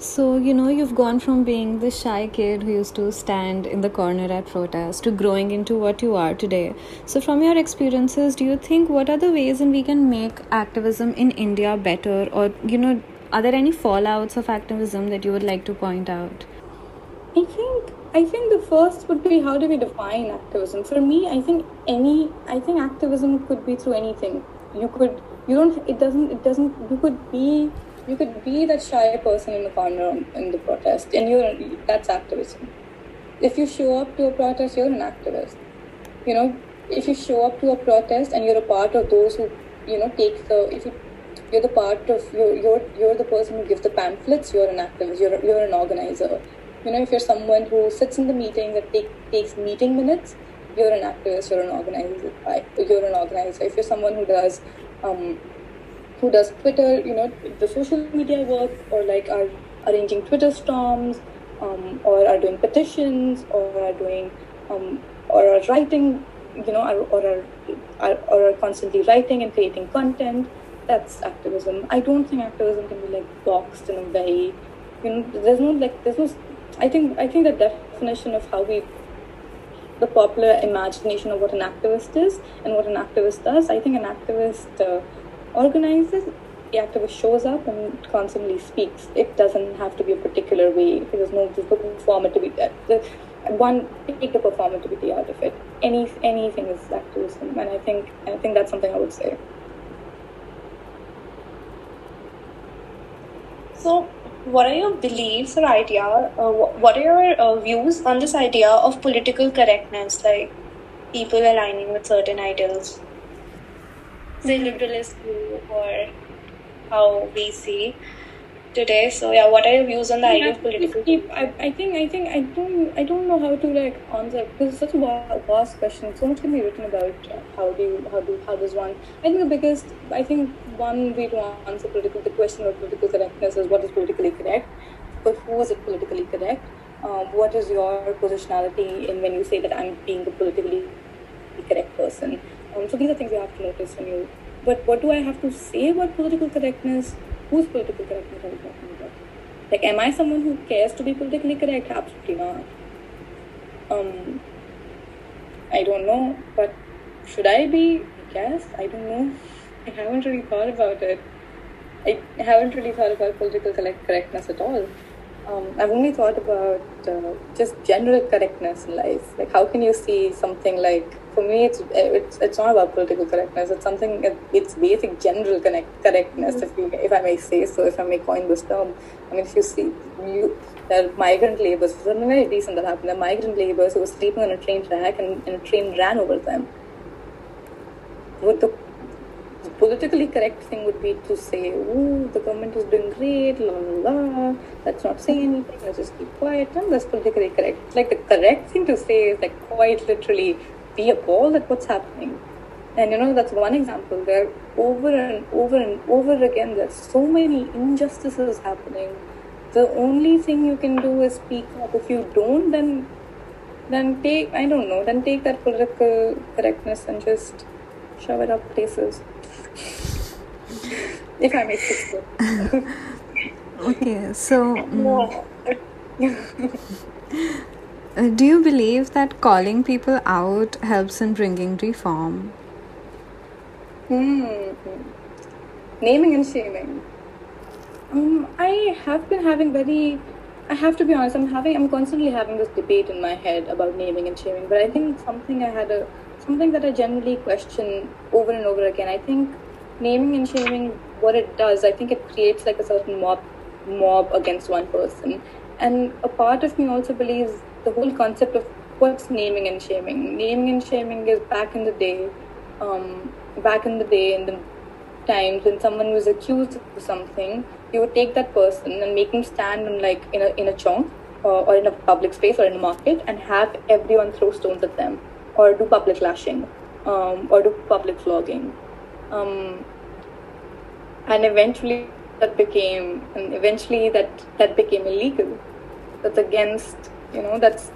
So, you know, you've gone from being the shy kid who used to stand in the corner at protest to growing into what you are today. So, from your experiences, do you think what are the ways in we can make activism in India better? Or, you know, are there any fallouts of activism that you would like to point out? I think I think the first would be how do we define activism? For me, I think any I think activism could be through anything. You could you don't it doesn't it doesn't you could be you could be that shy person in the corner in the protest and you're that's activism. If you show up to a protest, you're an activist. You know, if you show up to a protest and you're a part of those who, you know, takes the if you you're the part of you're you're you're the person who gives the pamphlets, you're an activist, you're you're an organizer. You know, if you're someone who sits in the meetings and take, takes meeting minutes, you're an activist, you're an organizer. You're an organizer. If you're someone who does, um, who does Twitter, you know, the social media work, or like are arranging Twitter storms, um, or are doing petitions, or are doing, um, or are writing, you know, or, or are, are or are constantly writing and creating content. That's activism. I don't think activism can be like boxed in a very, you know, there's no like there's no. I think I think the definition of how we the popular imagination of what an activist is and what an activist does. I think an activist uh, organizes, the activist shows up and constantly speaks. It doesn't have to be a particular way. There's no, there's no performativity. Uh, the, one take the performativity out of it. Any anything is activism, and I think I think that's something I would say. So, what are your beliefs or idea? Uh, what are your uh, views on this idea of political correctness, like people aligning with certain ideals? the liberalist view or how we see today. So yeah, what are your views on the idea of political? I, I think I think I don't I don't know how to like answer because it's such a vast question. So much can be written about how do you how do how does one. I think the biggest I think one way to answer political the question of political correctness is what is politically correct, but who is it politically correct? Um, what is your positionality in when you say that I'm being a politically correct person? Um, so these are things you have to notice when you. But what do I have to say about political correctness? Whose political correctness are we talking about? Like, am I someone who cares to be politically correct? Absolutely not. Um, I don't know, but should I be? I guess I don't know. I haven't really thought about it. I haven't really thought about political correctness at all. Um, I've only thought about uh, just general correctness in life. Like, how can you see something like? For me, it's it's, it's not about political correctness. It's something. It's basic general connect, correctness, mm-hmm. if you if I may say so, if I may coin this term. I mean, if you see you, there are migrant laborers. Something very recent that happened. There are migrant laborers who were sleeping on a train track, and, and a train ran over them. Would the the politically correct thing would be to say, oh, the government is doing great, la la la, let's not say anything, let's just keep quiet, and that's politically correct. Like the correct thing to say is like quite literally be appalled at what's happening. And you know, that's one example. There over and over and over again, there's so many injustices happening. The only thing you can do is speak up. If you don't, then then take I don't know, then take that political correctness and just shove it up places if I may so. okay, so. uh, do you believe that calling people out helps in bringing reform? Hmm. Naming and shaming. Um, I have been having very. I have to be honest. I'm having. I'm constantly having this debate in my head about naming and shaming. But I think something I had a something that I generally question over and over again. I think naming and shaming what it does i think it creates like a certain mob mob against one person. And a part of me also believes the whole concept of what's naming and shaming. Naming and shaming is back in the day um, back in the day in the times when someone was accused of something you would take that person and make him stand in like in a, in a chong or, or in a public space or in a market and have everyone throw stones at them or do public lashing um, or do public flogging um, and eventually that became and eventually that that became illegal. That's against you know that's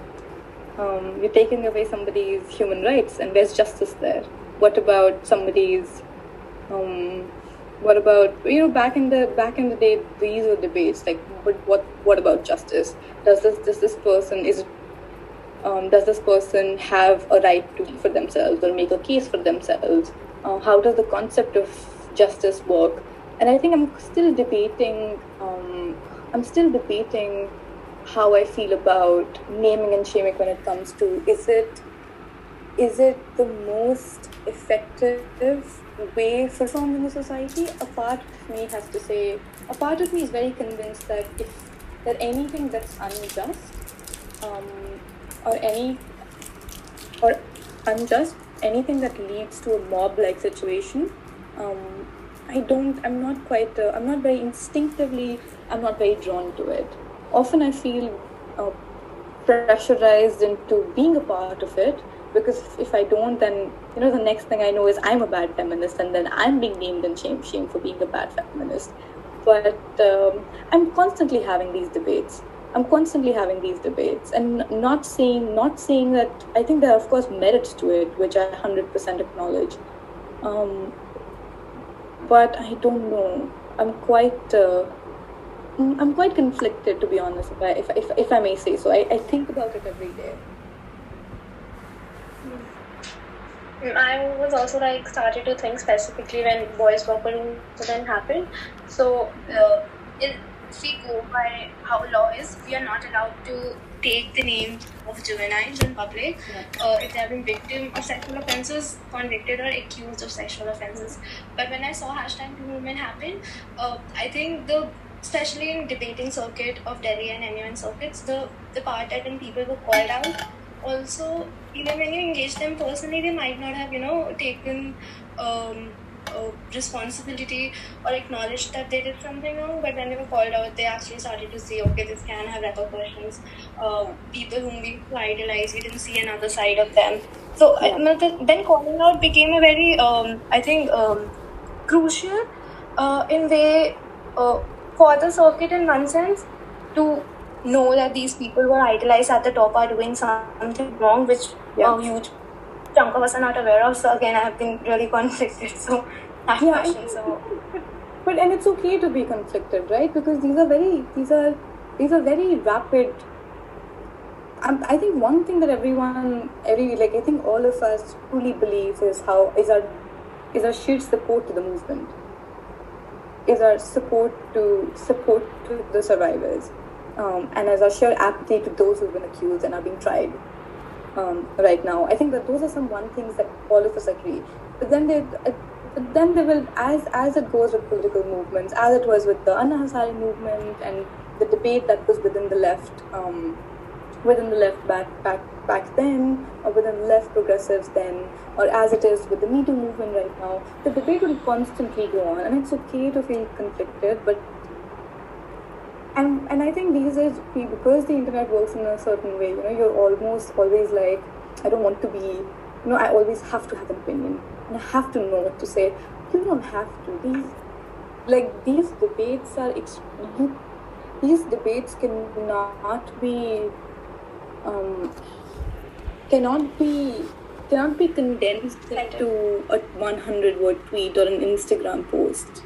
um, you're taking away somebody's human rights and there's justice there. What about somebody's um, what about you know back in the back in the day these were debates like what what what about justice? Does this does this person is um, does this person have a right to for themselves or make a case for themselves uh, how does the concept of justice work? And i think i'm still debating um, i'm still debating how i feel about naming and shaming when it comes to is it is it the most effective way for someone in the society? A part of me has to say a part of me is very convinced that if that anything that's unjust um, or any or unjust anything that leads to a mob like situation um, i don't i'm not quite uh, i'm not very instinctively i'm not very drawn to it often i feel uh, pressurized into being a part of it because if I don't, then you know the next thing I know is I'm a bad feminist, and then I'm being named and shamed, shamed for being a bad feminist. But um, I'm constantly having these debates. I'm constantly having these debates, and not saying not saying that I think there are of course merits to it, which I 100% acknowledge. Um, but I don't know. I'm quite. Uh, I'm quite conflicted, to be honest, if I, if, if, if I may say so. I, I think about it every day. I was also like started to think specifically when boys room incident happened. So uh, we go by how law is, we are not allowed to take the name of juveniles in public uh, if they have been victim of sexual offences, convicted or accused of sexual offences. But when I saw hashtag movement happen, uh, I think the especially in debating circuit of Delhi and MUN circuits, the the part that when people were called out also even when you engage them personally they might not have you know taken um, uh, responsibility or acknowledged that they did something wrong but when they were called out they actually started to see okay this can have repercussions uh, people whom we idolize we didn't see another side of them so then calling out became a very um, i think um, crucial uh, in way uh, for the circuit in one sense to know that these people who are idolized at the top are doing something wrong, which yeah. a huge chunk of us are not aware of. So again, I have been really conflicted. So that yeah, question. So, but and it's okay to be conflicted, right? Because these are very these are these are very rapid. Um, I think one thing that everyone, every like I think all of us truly believe is how is our is our sheer support to the movement. Is our support to support to the survivors um, and as our sheer apathy to those who've been accused and are being tried um, right now. I think that those are some one things that all of us agree. But then they, uh, then they will, as as it goes with political movements, as it was with the Anna Hazare movement and the debate that was within the left, um, within the left back back back then, or within the left progressives then, or as it is with the Me Too movement right now, the debate will constantly go on, and it's okay to feel conflicted, but and and I think these days because the internet works in a certain way, you know, you're almost always like, I don't want to be, you know, I always have to have an opinion and I have to know what to say. You don't have to. These like these debates are extreme. These debates cannot be um, cannot be cannot be condensed into a 100 word tweet or an Instagram post.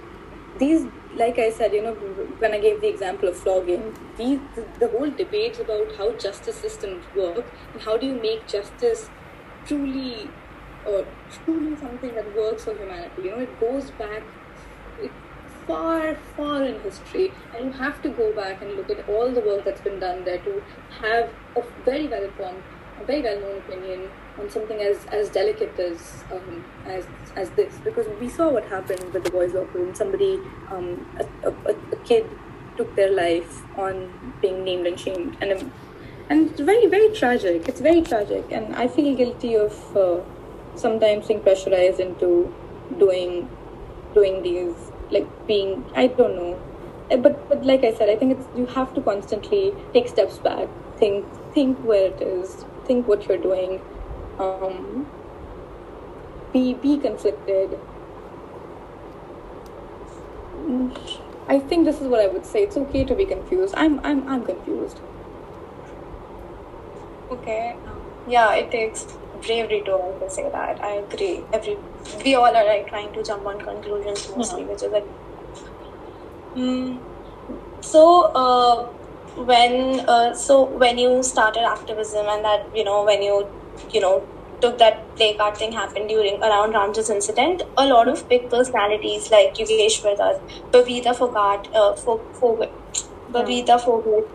These like I said, you know, when I gave the example of flogging, the, the whole debate about how justice systems work and how do you make justice truly or truly something that works for humanity. You know, it goes back far, far in history, and you have to go back and look at all the work that's been done there to have a very well informed, a very well known opinion on something as as delicate as um, as as this. Because we saw what happened with the Bois Locker Room. Somebody um, a, a, a, kid took their life on being named and shamed. And and it's very very tragic. It's very tragic. And i feel guilty of uh, sometimes being pressurized into doing doing these like being i don't know. Eh, but but like i said i think it's you have to constantly take steps back. Think think where it is. Think what you're doing um, be be conflicted. I think this is what I would say. It's okay to be confused. I'm I'm I'm confused. Okay. Yeah, it takes bravery to also say that. I agree. Every we all are like trying to jump on conclusions mostly, which is like. Mm, so uh, when uh, so when you started activism and that you know when you you know, took that play card thing happened during around Ramjas incident, a lot of big personalities like Yogeshwar Dutt, Babita Phogat, uh, Fogel, Babita Fogel,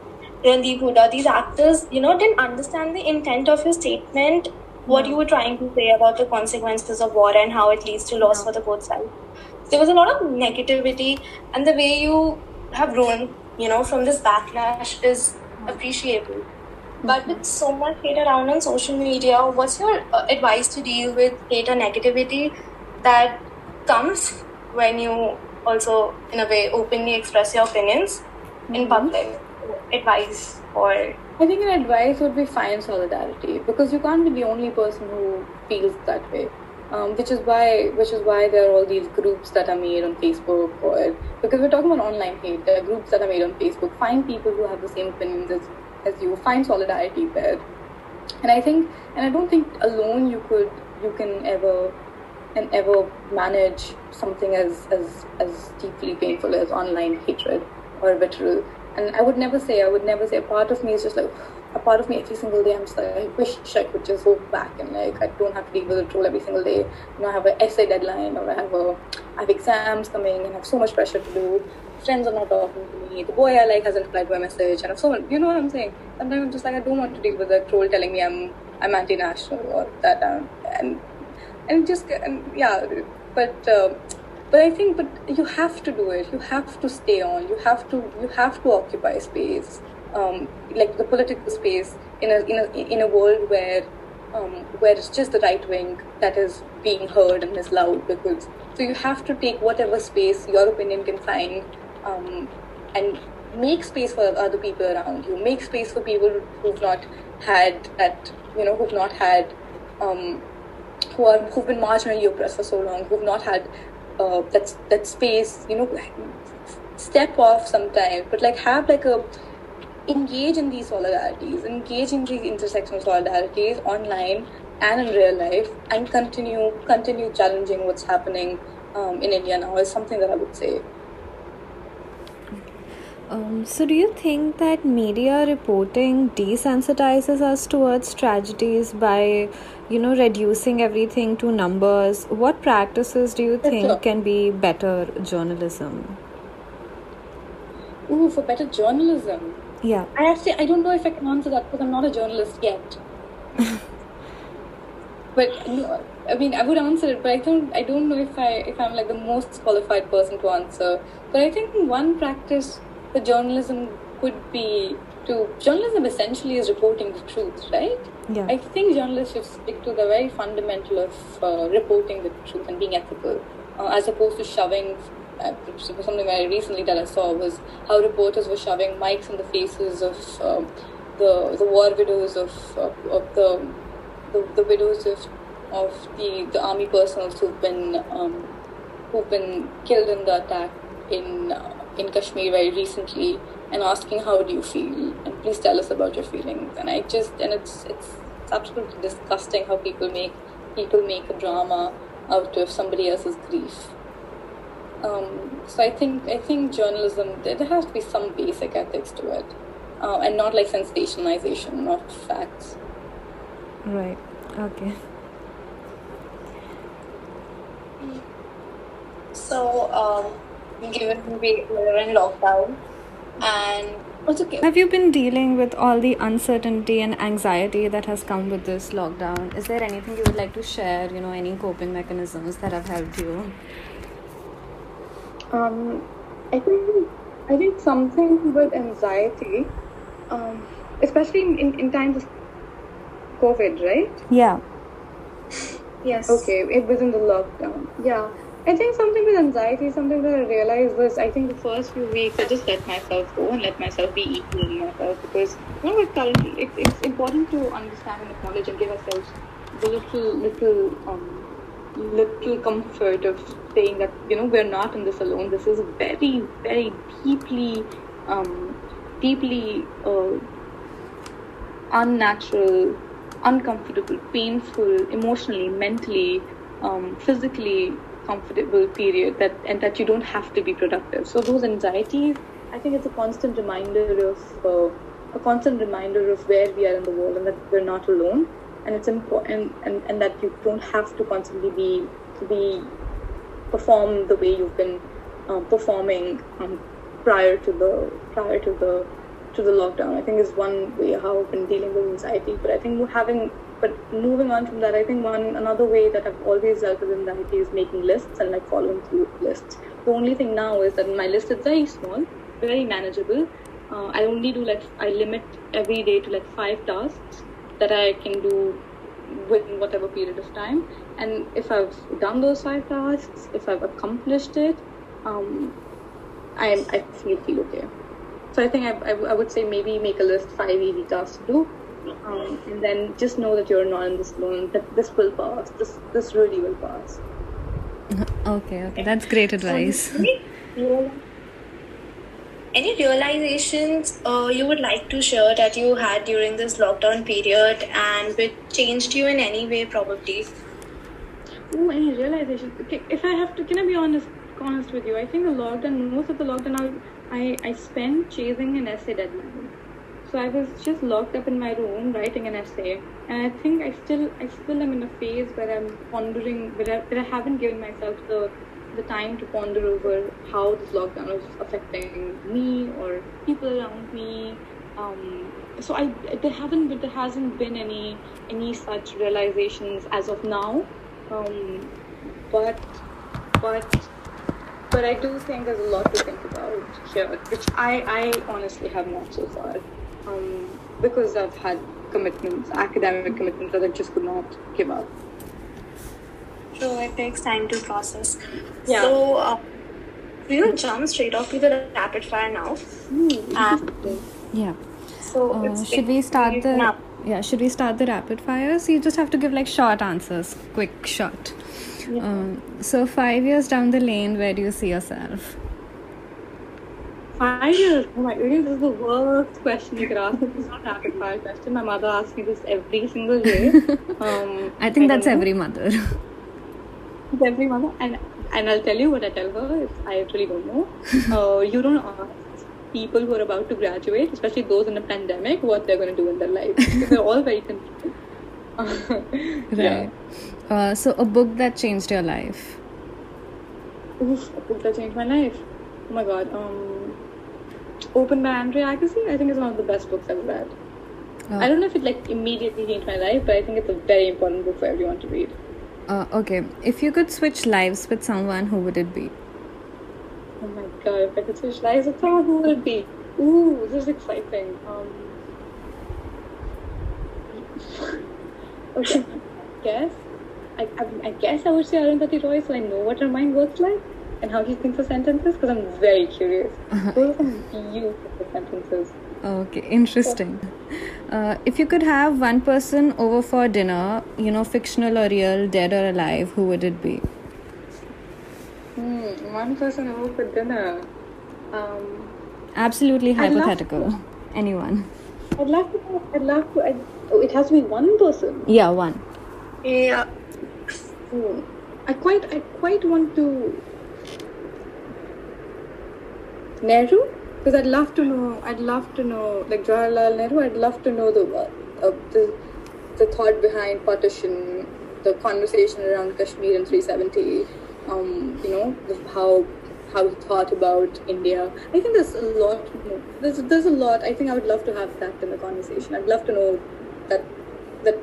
Randeep Hooda, these actors, you know, didn't understand the intent of his statement, what you were trying to say about the consequences of war and how it leads to loss for the both sides. There was a lot of negativity, and the way you have grown, you know, from this backlash is appreciable. But with so much hate around on social media, what's your uh, advice to deal with hate or negativity that comes when you also, in a way, openly express your opinions mm-hmm. in public? advise or I think an advice would be find solidarity because you can't be the only person who feels that way. Um, which is why which is why there are all these groups that are made on Facebook or because we're talking about online hate. There are groups that are made on Facebook. Find people who have the same opinions as, as you. Find solidarity there. And I think and I don't think alone you could you can ever and ever manage something as as as deeply painful as online hatred or vitriol and I would never say, I would never say, a part of me is just like, a part of me every single day, I'm just like, I wish I could just go back and like, I don't have to deal with a troll every single day. You know, I have an essay deadline or I have a, I have exams coming and I have so much pressure to do. Friends are not talking to me. The boy I like hasn't replied to my message. And I'm so you know what I'm saying? Sometimes I'm just like, I don't want to deal with a troll telling me I'm, I'm anti-national or that, um, and, and just, and yeah, but, uh, but i think but you have to do it you have to stay on you have to you have to occupy space um, like the political space in a in a in a world where um, where it's just the right wing that is being heard and is loud because so you have to take whatever space your opinion can find um, and make space for other people around you. Make space for people who've not had that you know who've not had um, who are who've been marginally oppressed for so long who've not had uh, that that space you know step off sometimes but like have like a engage in these solidarities engage in these intersectional solidarities online and in real life and continue continue challenging what's happening um, in india now is something that i would say um, so, do you think that media reporting desensitizes us towards tragedies by, you know, reducing everything to numbers? What practices do you think can be better journalism? Ooh, for better journalism. Yeah. I actually I don't know if I can answer that because I'm not a journalist yet. but no, I mean I would answer it, but I don't I don't know if I if I'm like the most qualified person to answer. But I think one practice for journalism could be to journalism essentially is reporting the truth, right? Yeah. I think journalists should stick to the very fundamental of uh, reporting the truth and being ethical, uh, as opposed to shoving. Something I recently that I saw was how reporters were shoving mics in the faces of uh, the the war widows of, of, of the, the the widows of of the the army personnel who've been um, who've been killed in the attack in uh, in Kashmir very recently and asking how do you feel and please tell us about your feelings and I just and it's it's, it's absolutely disgusting how people make people make a drama out of somebody else's grief. Um, so I think I think journalism there, there has to be some basic ethics to it, uh, and not like sensationalization, not facts. Right. Okay. so um, given we were in lockdown and It's okay. Have you been dealing with all the uncertainty and anxiety that has come with this lockdown? Is there anything you would like to share? You know, any coping mechanisms that have helped you? Um, I think I think something with anxiety, um, especially in, in, in times of COVID, right? Yeah. yes Okay, it was in the lockdown. Yeah. I think something with anxiety, something that I realized was I think the first few weeks I just let myself go and let myself be equal in myself because you know what currently it's, it's important to understand and acknowledge and give ourselves the little little um little comfort of saying that you know we're not in this alone. This is very very deeply um deeply uh, unnatural, uncomfortable, painful, emotionally, mentally, um, physically comfortable period that and that you don't have to be productive. So those anxieties, I think it's a constant reminder of uh, a constant reminder of where we are in the world and that we're not alone. And it's important and, and that you don't have to constantly be be perform the way you've been um, performing um, prior to the prior to the to the lockdown. I think is one way how I've been dealing with anxiety. But I think having but moving on from that, I think one another way that I've always dealt with anxiety is making lists and like following through lists. The only thing now is that my list is very small, very manageable. Uh, I only do like I limit every day to like five tasks that I can do within whatever period of time. And if I've done those five tasks, if I've accomplished it, um, I I feel feel okay. So I think I, I, I would say maybe make a list five easy tasks to do, um, and then just know that you're not in this alone. That this will pass. This this really will pass. Okay, okay, that's great advice. Any realizations uh, you would like to share that you had during this lockdown period and which changed you in any way, probably? Ooh, any realizations Okay, if I have to, can I be honest, honest with you? I think the lockdown, most of the lockdown, I, I spent chasing an essay deadline. So I was just locked up in my room writing an essay, and I think I still, I still am in a phase where I'm pondering, where I, where I haven't given myself the, the time to ponder over how this lockdown is affecting me or people around me. Um, so I, there haven't, but there hasn't been any, any such realizations as of now. Um, but, but but I do think there's a lot to think about here, which I, I honestly have not so far. Um, because I've had commitments, academic commitments that I just could not give up. So it takes time to process. Yeah. So uh, we'll jump straight off to the rapid fire now. And Yeah. so Uh, should we start the now. yeah? Should we start the rapid fire? So you just have to give like short answers, quick, short. Um, so five years down the lane, where do you see yourself? Five years. Oh my goodness, this is the worst question you could ask. This is not a rapid fire question. My mother asks me this every single day. Um, I think that's know. every mother. Every mother, and and I'll tell you what I tell her. I really don't know. Uh, you don't ask people who are about to graduate, especially those in a pandemic, what they're going to do in their life. They're all very confused. right. Uh, so a book that changed your life. Oof, a book that changed my life. Oh my god. Um, Open by Andre Agassi. I think it's one of the best books I've read. Uh, I don't know if it like immediately changed my life, but I think it's a very important book for everyone to read. Uh, okay, if you could switch lives with someone, who would it be? Oh my god, if I could switch lives with someone, who would it be? Ooh, this is exciting. Um, okay, I guess. I, I, I guess I would say Arundhati Roy, so I know what her mind works like and how she thinks of sentences, because I'm very curious. Those are some beautiful sentences. Okay, interesting. Uh, if you could have one person over for dinner, you know, fictional or real, dead or alive, who would it be? Hmm, one person over for dinner. Um, Absolutely hypothetical. Anyone. I'd love to. I'd love to. I'd, oh, it has to be one person. Yeah, one. Yeah. Hmm. I quite, I quite want to Nehru because I'd love to know. I'd love to know, like Jawaharlal Nehru. I'd love to know the uh, the the thought behind partition, the conversation around Kashmir and 370. Um, you know how how he thought about India. I think there's a lot. There's there's a lot. I think I would love to have that in the conversation. I'd love to know that that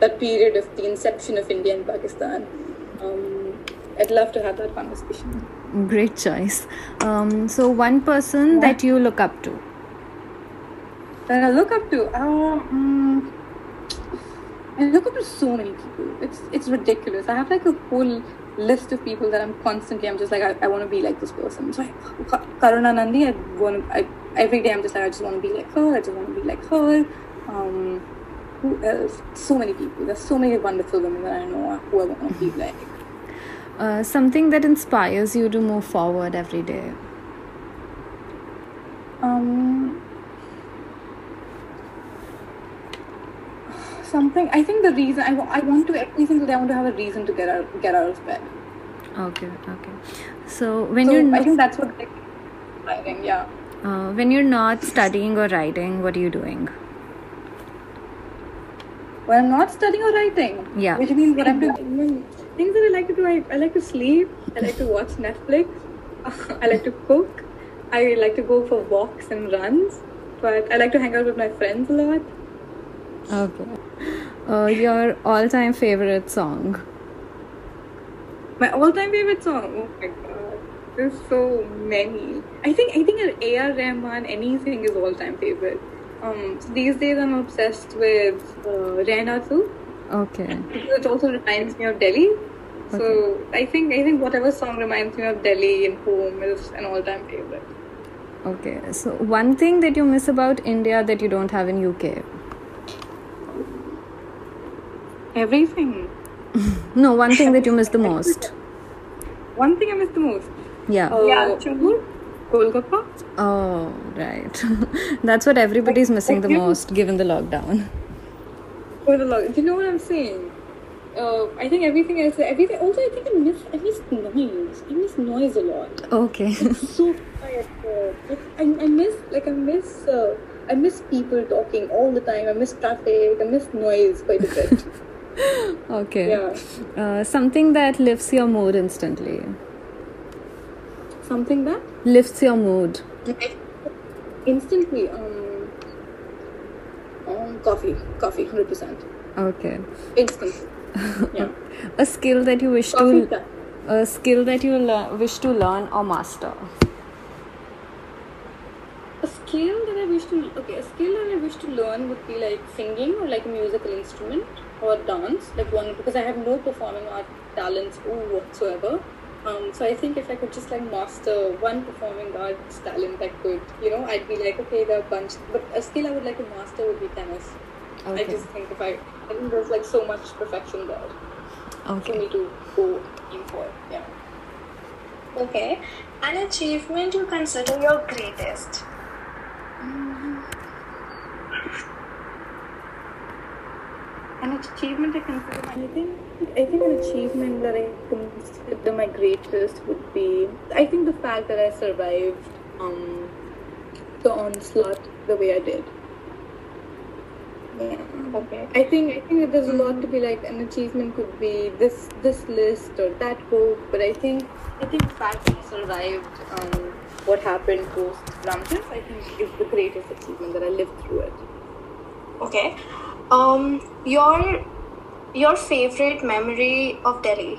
that period of the inception of India and Pakistan. Um, I'd love to have that conversation. Great choice. Um, so, one person that you look up to. That I look up to. Um, mm, I look up to so many people. It's it's ridiculous. I have like a whole list of people that I'm constantly. I'm just like I, I want to be like this person. So I, Karuna Nundy. I want to. I, every day I'm just like I just want to be like her. I just want to be like her. Um, who else? So many people. There's so many wonderful women that I know who I want to be like. Uh, something that inspires you to move forward every day. Um, something. I think the reason I, I want to every single day I want to have a reason to get out get out of bed. Okay, okay. So, when So you're I think that's what inspiring. Yeah. uh, when you're not studying or writing, what are you doing? When I'm not studying or writing. Yeah. Which means what I'm doing. Things that I like to do. I, I like to sleep. I like to watch Netflix. I like to cook. I like to go for walks and runs. But I like to hang out with my friends a lot. Okay. Uh, your all-time favorite song. My all-time favorite song. Oh my god, there's so many. I think I think an A.R. Rahman anything is all-time favorite. Um, so these days I'm obsessed with uh, too Okay. because it also reminds me of Delhi. So I think I think whatever song reminds me of Delhi and home is an all-time favorite. Okay, so one thing that you miss about India that you don't have in UK. Everything. No, one thing that you miss the most. One thing I miss the most. Yeah. Uh, Yeah, true. Golgappa. Oh, right. That's what everybody's missing the most given the lockdown. For the log. Do you know what I'm saying? Uh, I think everything else, everything. Also, I think I miss, I miss noise. I miss noise a lot. Okay. so quiet. Uh, I, I miss, like, I miss, uh, I miss people talking all the time. I miss traffic. I miss noise quite a bit. okay. yeah. Uh, something that lifts your mood instantly. Something that Lifts your mood. instantly, um, coffee, coffee, hundred percent, Okay. instantly. Yeah. A skill that you wish Coffee to a skill that you lear- wish to learn or master. A skill that I wish to okay, a skill that I wish to learn would be like singing or like a musical instrument or dance, like one because I have no performing art talents whatsoever. Um, so I think if I could just like master one performing arts talent, I could, you know, I'd be like, okay, there are a bunch. But a skill I would like to master would be tennis. I just think if I, I think there's like so much perfection there for Okay. me to go aim for. Yeah. Okay. An achievement you consider your greatest. An achievement I consider. I think I think an achievement that I consider my greatest would be I think the fact that I survived um, the onslaught the way I did. Yeah. Okay. I think I think that there's a lot to be like an achievement could be this this list or that book, but I think I think the fact that I survived um, what happened post Ramjas, I think is the greatest achievement that I lived through it. Okay. Um, your your favorite memory of Delhi.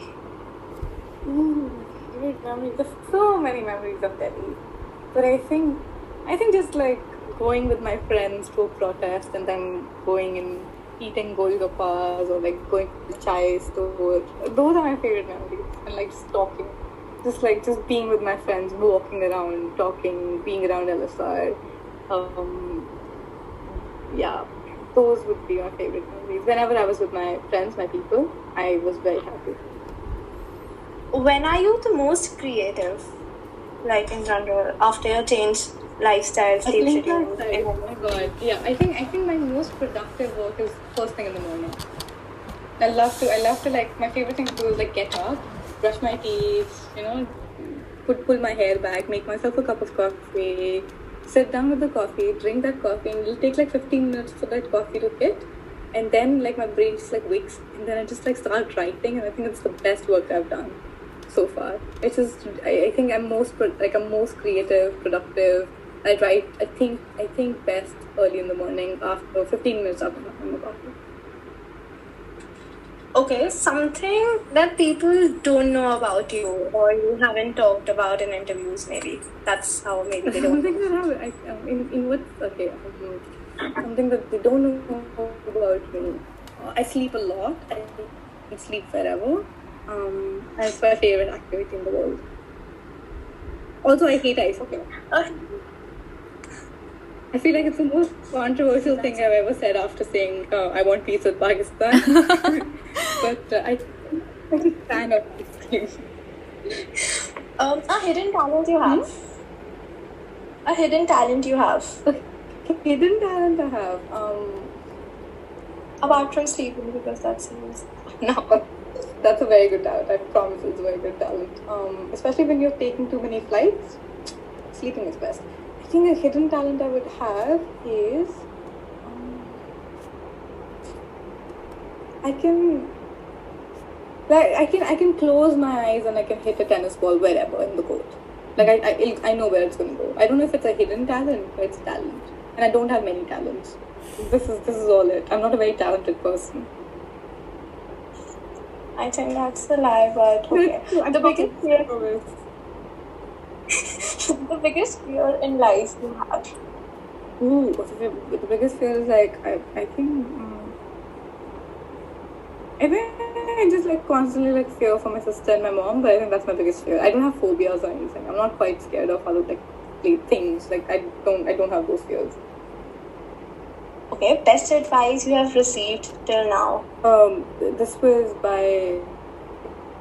Ooh, favorite memories. There's so many memories of Delhi. But I think, I think just like going with my friends to a protest and then going and eating golgappas or like going to chai store. Those are my favorite memories. And like just talking. Just like just being with my friends, walking around, talking, being around LSR. Um, yeah, those would be my favorite memories. Whenever I was with my friends, my people, I was very happy. When are you the most creative? Like in general, after your change lifestyle, I sleep think schedule. Oh my god. Yeah, I think I think my most productive work is first thing in the morning. I love to I love to like my favorite thing to do is like get up, brush my teeth, you know, put pull my hair back, make myself a cup of coffee, sit down with the coffee, drink that coffee, and it'll take like fifteen minutes for that coffee to hit. And then like my brain just like wakes and then I just like start writing and I think it's the best work I've done so far. It's just I, I think I'm most like I'm most creative, productive. I write. I think I think best early in the morning after 15 minutes after my coffee. Okay, something that people don't know about you or you haven't talked about in interviews, maybe. That's how maybe they don't. Something that I, I um, in in what okay um, something that they don't know about me. Uh, I sleep a lot. I sleep forever. Um, it's my favorite activity in the world. Also, I hate ice cream. Uh, I feel like it's the most controversial thing I've ever said after saying uh, I want peace with Pakistan. but uh, I, I'm a fan of um, a hidden talent you have. A hidden talent you have. Hidden talent I have. Um, Apart from sleeping, because that seems. no, that's a very good talent. I promise it's a very good talent. Um, especially when you're taking too many flights, sleeping is best. I think a hidden talent I would have is I can like I can I can close my eyes and I can hit a tennis ball wherever in the court. Like I I, I know where it's gonna go. I don't know if it's a hidden talent, but it's talent, and I don't have many talents. This is this is all it. I'm not a very talented person. I think that's the lie, but okay. The biggest fear, the biggest fear in life you have. Ooh, the, the biggest fear is like I I think um, I think I just like constantly like fear for my sister and my mom, but I think that's my biggest fear. I don't have phobias or anything. I'm not quite scared of other like things. Like I don't I don't have those fears. Okay, best advice you have received till now. Um, this was by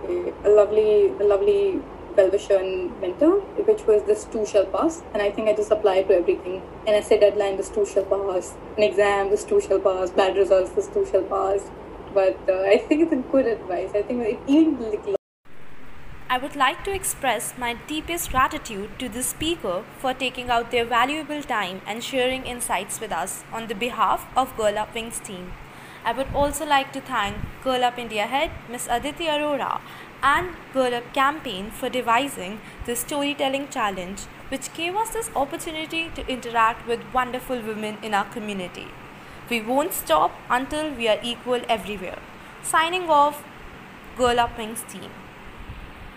a lovely, a lovely well-wisher and mentor, which was this too shall pass. And I think I just applied to everything. An essay deadline, this too shall pass. An exam, this too shall pass. Bad results, this too shall pass. But uh, I think it's a good advice. I think it even like, I would like to express my deepest gratitude to the speaker for taking out their valuable time and sharing insights with us on the behalf of Girl Up Wings team. I would also like to thank Girl Up India head Ms. Aditi Arora and Girl Up campaign for devising the storytelling challenge which gave us this opportunity to interact with wonderful women in our community. We won't stop until we are equal everywhere. Signing off, Girl Up Wings team.